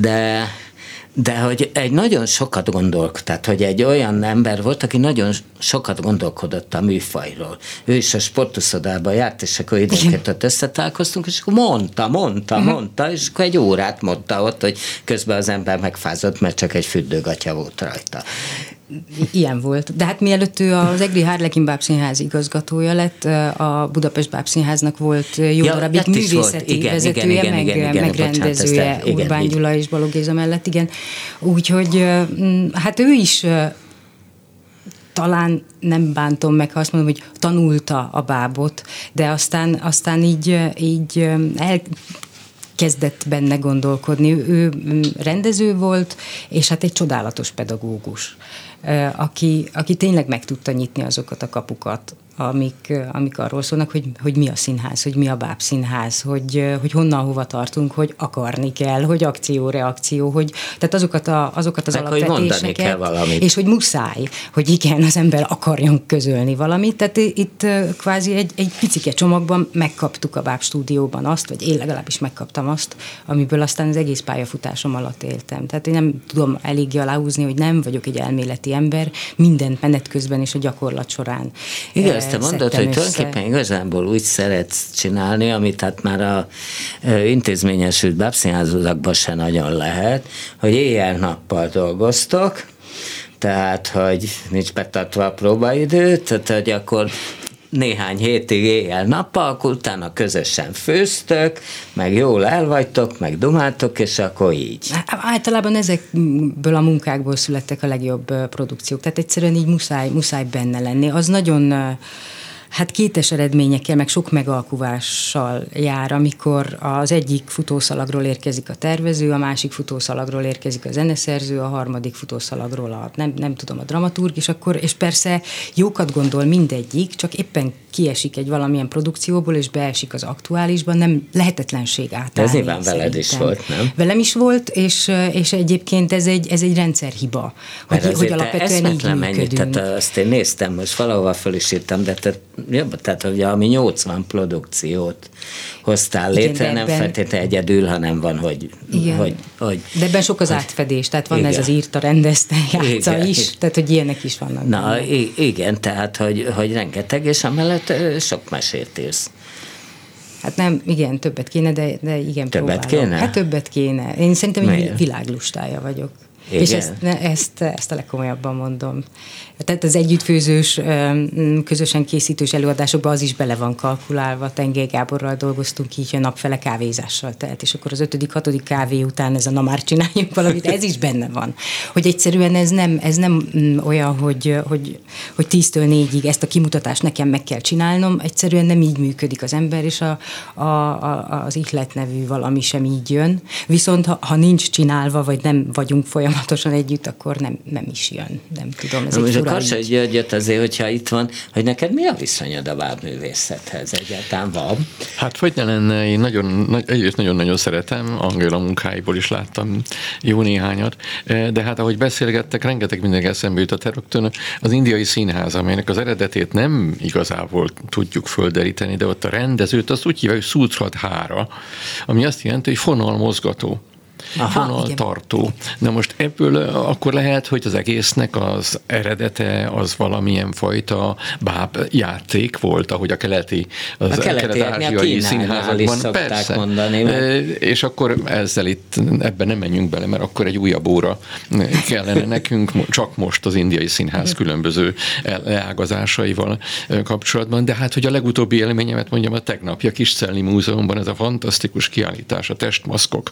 De de hogy egy nagyon sokat gondolk, tehát hogy egy olyan ember volt, aki nagyon sokat gondolkodott a műfajról. Ő is a sportuszodában járt, és akkor időnként ott összetálkoztunk, és akkor mondta, mondta, uh-huh. mondta, és akkor egy órát mondta ott, hogy közben az ember megfázott, mert csak egy fürdőgatya volt rajta ilyen volt. De hát mielőtt ő az Egri Hárlekin Bábszínház igazgatója lett, a Budapest Bábszínháznak volt jó ja, darabig művészeti igen, vezetője, igen, meg, igen, igen, megrendezője bocsánat, Urbán Gyula és Balogh Géza mellett, igen. Úgyhogy hát ő is talán nem bántom meg, ha azt mondom, hogy tanulta a bábot, de aztán, aztán így, így el, kezdett benne gondolkodni. Ő rendező volt, és hát egy csodálatos pedagógus aki, aki tényleg meg tudta nyitni azokat a kapukat, amik, amik arról szólnak, hogy, hogy mi a színház, hogy mi a bábszínház, hogy, hogy honnan hova tartunk, hogy akarni kell, hogy akció-reakció, hogy tehát azokat, a, azokat az Meg, alapvetéseket. Hogy. És hogy muszáj, hogy igen, az ember akarjon közölni valamit. Tehát itt kvázi egy, egy picike csomagban megkaptuk a báb stúdióban azt, vagy én legalábbis megkaptam azt, amiből aztán az egész pályafutásom alatt éltem. Tehát én nem tudom eléggé aláhúzni, hogy nem vagyok egy elméleti ember, mindent menet közben és a gyakorlat során. Igen, ezt te mondod, hogy tulajdonképpen igazából úgy szeretsz csinálni, amit hát már a intézményesült bábszínházakban se nagyon lehet, hogy éjjel-nappal dolgoztok, tehát, hogy nincs betartva a próbaidő, tehát, hogy akkor néhány hétig éjjel-nappal, utána közösen főztök, meg jól elvagytok, meg dumáltok, és akkor így. Általában ezekből a munkákból születtek a legjobb produkciók, tehát egyszerűen így muszáj, muszáj benne lenni. Az nagyon hát kétes eredményekkel, meg sok megalkuvással jár, amikor az egyik futószalagról érkezik a tervező, a másik futószalagról érkezik a zeneszerző, a harmadik futószalagról a, nem, nem tudom, a dramaturg, és akkor, és persze jókat gondol mindegyik, csak éppen kiesik egy valamilyen produkcióból, és beesik az aktuálisban, nem lehetetlenség átállni. Ez nyilván veled is volt, nem? Velem is volt, és, és egyébként ez egy, ez egy rendszerhiba, hogy, hogy alapvetően így működünk. tehát azt én néztem, most valahova föl is írtam, de te jobb, tehát ugye, ami 80 produkciót hoztál Igen, létre, nem ebben... feltétlenül egyedül, hanem van, hogy, Igen. hogy, hogy... De ebben sok az átfedés, tehát van igen. ez az írta, rendezte, játsza igen. is, tehát hogy ilyenek is vannak. Na igen, tehát hogy, hogy rengeteg, és amellett sok mesét írsz. Hát nem, igen, többet kéne, de, de igen, Többet próbálom. kéne? Hát többet kéne. Én szerintem egy világlustája vagyok. Igen. És ezt, ezt, ezt a legkomolyabban mondom. Tehát az együttfőzős, közösen készítős előadásokban az is bele van kalkulálva. Tengely Gáborral dolgoztunk így, hogy napfele kávézással telt, és akkor az ötödik, hatodik kávé után ez a na már csináljunk valamit, ez is benne van. Hogy egyszerűen ez nem, ez nem olyan, hogy, hogy, hogy tíztől négyig ezt a kimutatást nekem meg kell csinálnom, egyszerűen nem így működik az ember, és a, a, a, az ihlet nevű valami sem így jön. Viszont ha, ha nincs csinálva, vagy nem vagyunk folyamatosan együtt, akkor nem, nem is jön. Nem tudom, ez egy Karsai Györgyöt azért, hogyha itt van, hogy neked mi a viszonyod a bábművészethez egyáltalán van? Hát hogy ne lenne, én nagyon, egyrészt nagyon-nagyon szeretem, Angéla munkáiból is láttam jó néhányat, e, de hát ahogy beszélgettek, rengeteg minden eszembe jutott rögtön az indiai színház, amelynek az eredetét nem igazából tudjuk földeríteni, de ott a rendezőt azt úgy hívják, hogy Sutrat Hára, ami azt jelenti, hogy fonalmozgató. Aha, fonaltartó. Na most ebből akkor lehet, hogy az egésznek az eredete az valamilyen fajta báb játék volt, ahogy a keleti, az a kelet-ázsiai színházakban. Persze. Mondani, mert... És akkor ezzel itt ebben nem menjünk bele, mert akkor egy újabb óra kellene nekünk, csak most az indiai színház különböző leágazásaival kapcsolatban. De hát, hogy a legutóbbi élményemet mondjam, a tegnapi a Kiscelli Múzeumban ez a fantasztikus kiállítás, a testmaszkok,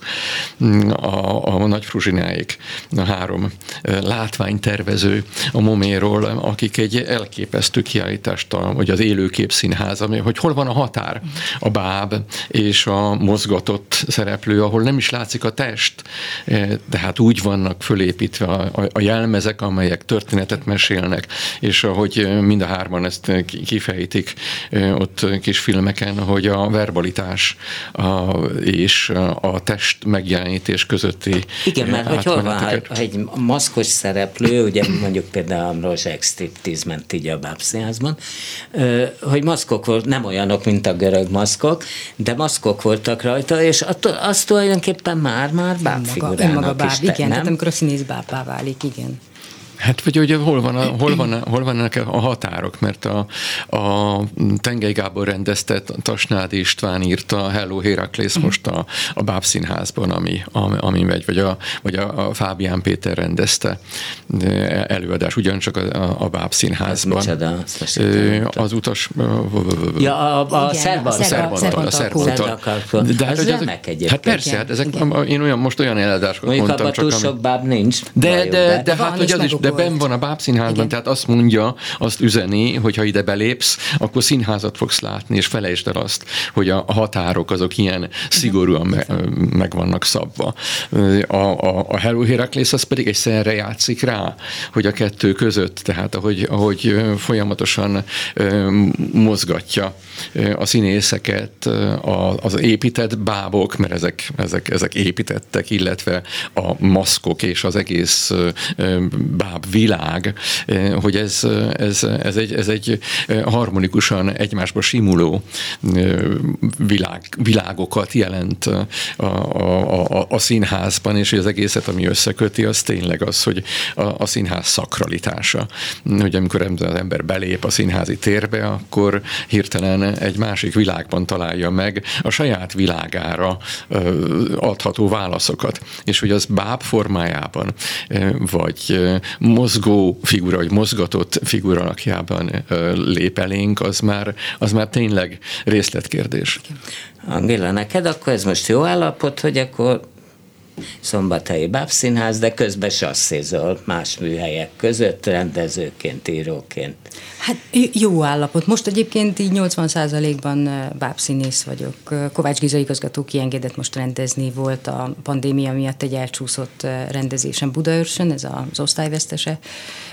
a, a Nagy Fruzsináik, a három látványtervező a Moméról, akik egy elképesztő kiállítást, a, vagy az élőkép színház, ami, hogy hol van a határ, a báb és a mozgatott szereplő, ahol nem is látszik a test, de hát úgy vannak fölépítve a, a, a jelmezek, amelyek történetet mesélnek, és ahogy mind a hárman ezt kifejtik ott kis filmeken, hogy a verbalitás a, és a test megjelenítés közötti Igen, mert hogy hol van, ha egy maszkos szereplő, ugye mondjuk például Ambrozsek striptease ment így a bábszínházban, hogy maszkok volt, nem olyanok, mint a görög maszkok, de maszkok voltak rajta, és az tulajdonképpen már-már bábfigurának önmaga, önmaga báb, is, igen, nem? tehát amikor a színész bábbá válik, igen. Hát vagy ugye hol, van a, hol, van, hol vannak a határok, mert a, a Tengely Gábor rendezte, Tasnád István írta Hello Heraklész uh-huh. most a, a Bábszínházban, ami, ami, ami megy, vagy a, vagy a, a Fábián Péter rendezte előadás, ugyancsak a, a, a Bábszínházban. Ez az utas... Ja, a, a szerbantal. A szerbantal. De hát, az remek egyébként. Hát persze, hát ezek, én olyan, most olyan előadásokat mondtam. Mondjuk abban túl sok báb nincs. De, de, de, hát, hogy az is, de ben van a bábszínházban, Igen. tehát azt mondja, azt üzeni, hogy ha ide belépsz, akkor színházat fogsz látni, és felejtsd el azt, hogy a határok azok ilyen szigorúan me, meg vannak szabva. A, a, a Hello Heraklész az pedig egy szerre játszik rá, hogy a kettő között, tehát ahogy, ahogy folyamatosan mozgatja a színészeket, az épített bábok, mert ezek, ezek, ezek építettek, illetve a maszkok és az egész báb világ, hogy ez, ez, ez, egy, ez egy harmonikusan egymásba simuló világ, világokat jelent a, a, a, a színházban, és az egészet, ami összeköti, az tényleg az, hogy a, a színház szakralitása. Hogy amikor az ember belép a színházi térbe, akkor hirtelen egy másik világban találja meg a saját világára adható válaszokat. És hogy az báb formájában, vagy mozgó figura, vagy mozgatott figura alakjában lép elénk, az már, az már tényleg részletkérdés. Angéla, neked akkor ez most jó állapot, hogy akkor Szombathelyi Bábszínház, de közben sasszézol más műhelyek között, rendezőként, íróként. Hát jó állapot. Most egyébként így 80%-ban bábszínész vagyok. Kovács Giza igazgató kiengedett most rendezni, volt a pandémia miatt egy elcsúszott rendezésen Budaörsön, ez az osztályvesztese,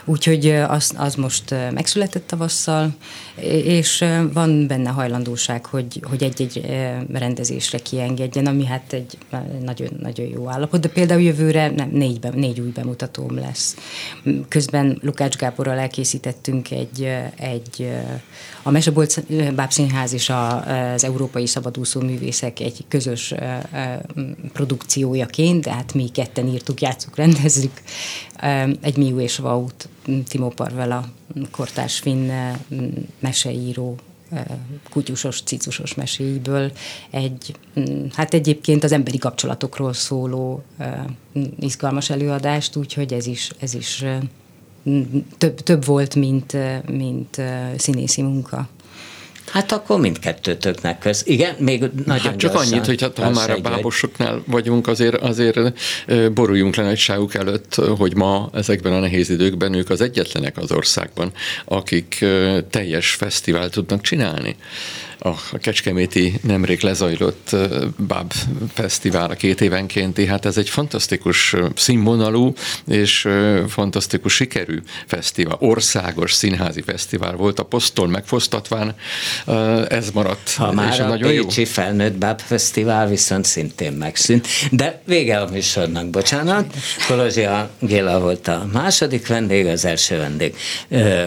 úgyhogy az, az most megszületett tavasszal, és van benne hajlandóság, hogy, hogy egy-egy rendezésre kiengedjen, ami hát egy nagyon, nagyon jó állapot, de például jövőre nem, négy, be, négy új bemutatóm lesz. Közben Lukács Gáborral elkészítettünk egy, egy a Mesebolt Bábszínház és az Európai Szabadúszó Művészek egy közös produkciójaként, de hát mi ketten írtuk, játszuk, rendezzük egy Miu és Vaut, Timo Parvela, kortárs finn meseíró kutyusos, cicusos meséiből egy, hát egyébként az emberi kapcsolatokról szóló izgalmas előadást, úgyhogy ez is, ez is több, több volt, mint, mint színészi munka. Hát akkor mindkettőtöknek köz. Igen, még nagyon hát csak gyorsan, annyit, hogy hát, ha már a bábosoknál vagyunk, azért, azért boruljunk le nagyságuk előtt, hogy ma ezekben a nehéz időkben ők az egyetlenek az országban, akik teljes fesztivált tudnak csinálni a Kecskeméti nemrég lezajlott Bab Fesztivál a két évenkénti, hát ez egy fantasztikus színvonalú és fantasztikus sikerű fesztivál, országos színházi fesztivál volt, a posztól megfosztatván ez maradt. Ha és már a nagyon Pécsi jó. Felnőtt Bab Fesztivál viszont szintén megszűnt, de vége a műsornak, bocsánat. Kolozsia Géla volt a második vendég, az első vendég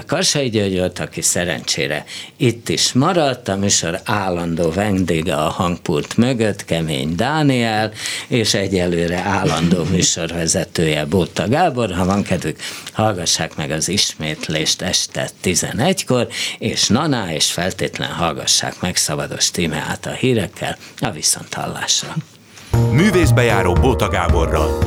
Karsai György volt, aki szerencsére itt is maradt, a műsor műsor állandó vendége a hangpult mögött, Kemény Dániel, és egyelőre állandó (laughs) műsorvezetője Bóta Gábor. Ha van kedvük, hallgassák meg az ismétlést este 11-kor, és Naná, és feltétlen hallgassák meg Szabados Tímeát a hírekkel a viszonthallásra. Művészbejáró Bóta Gáborral.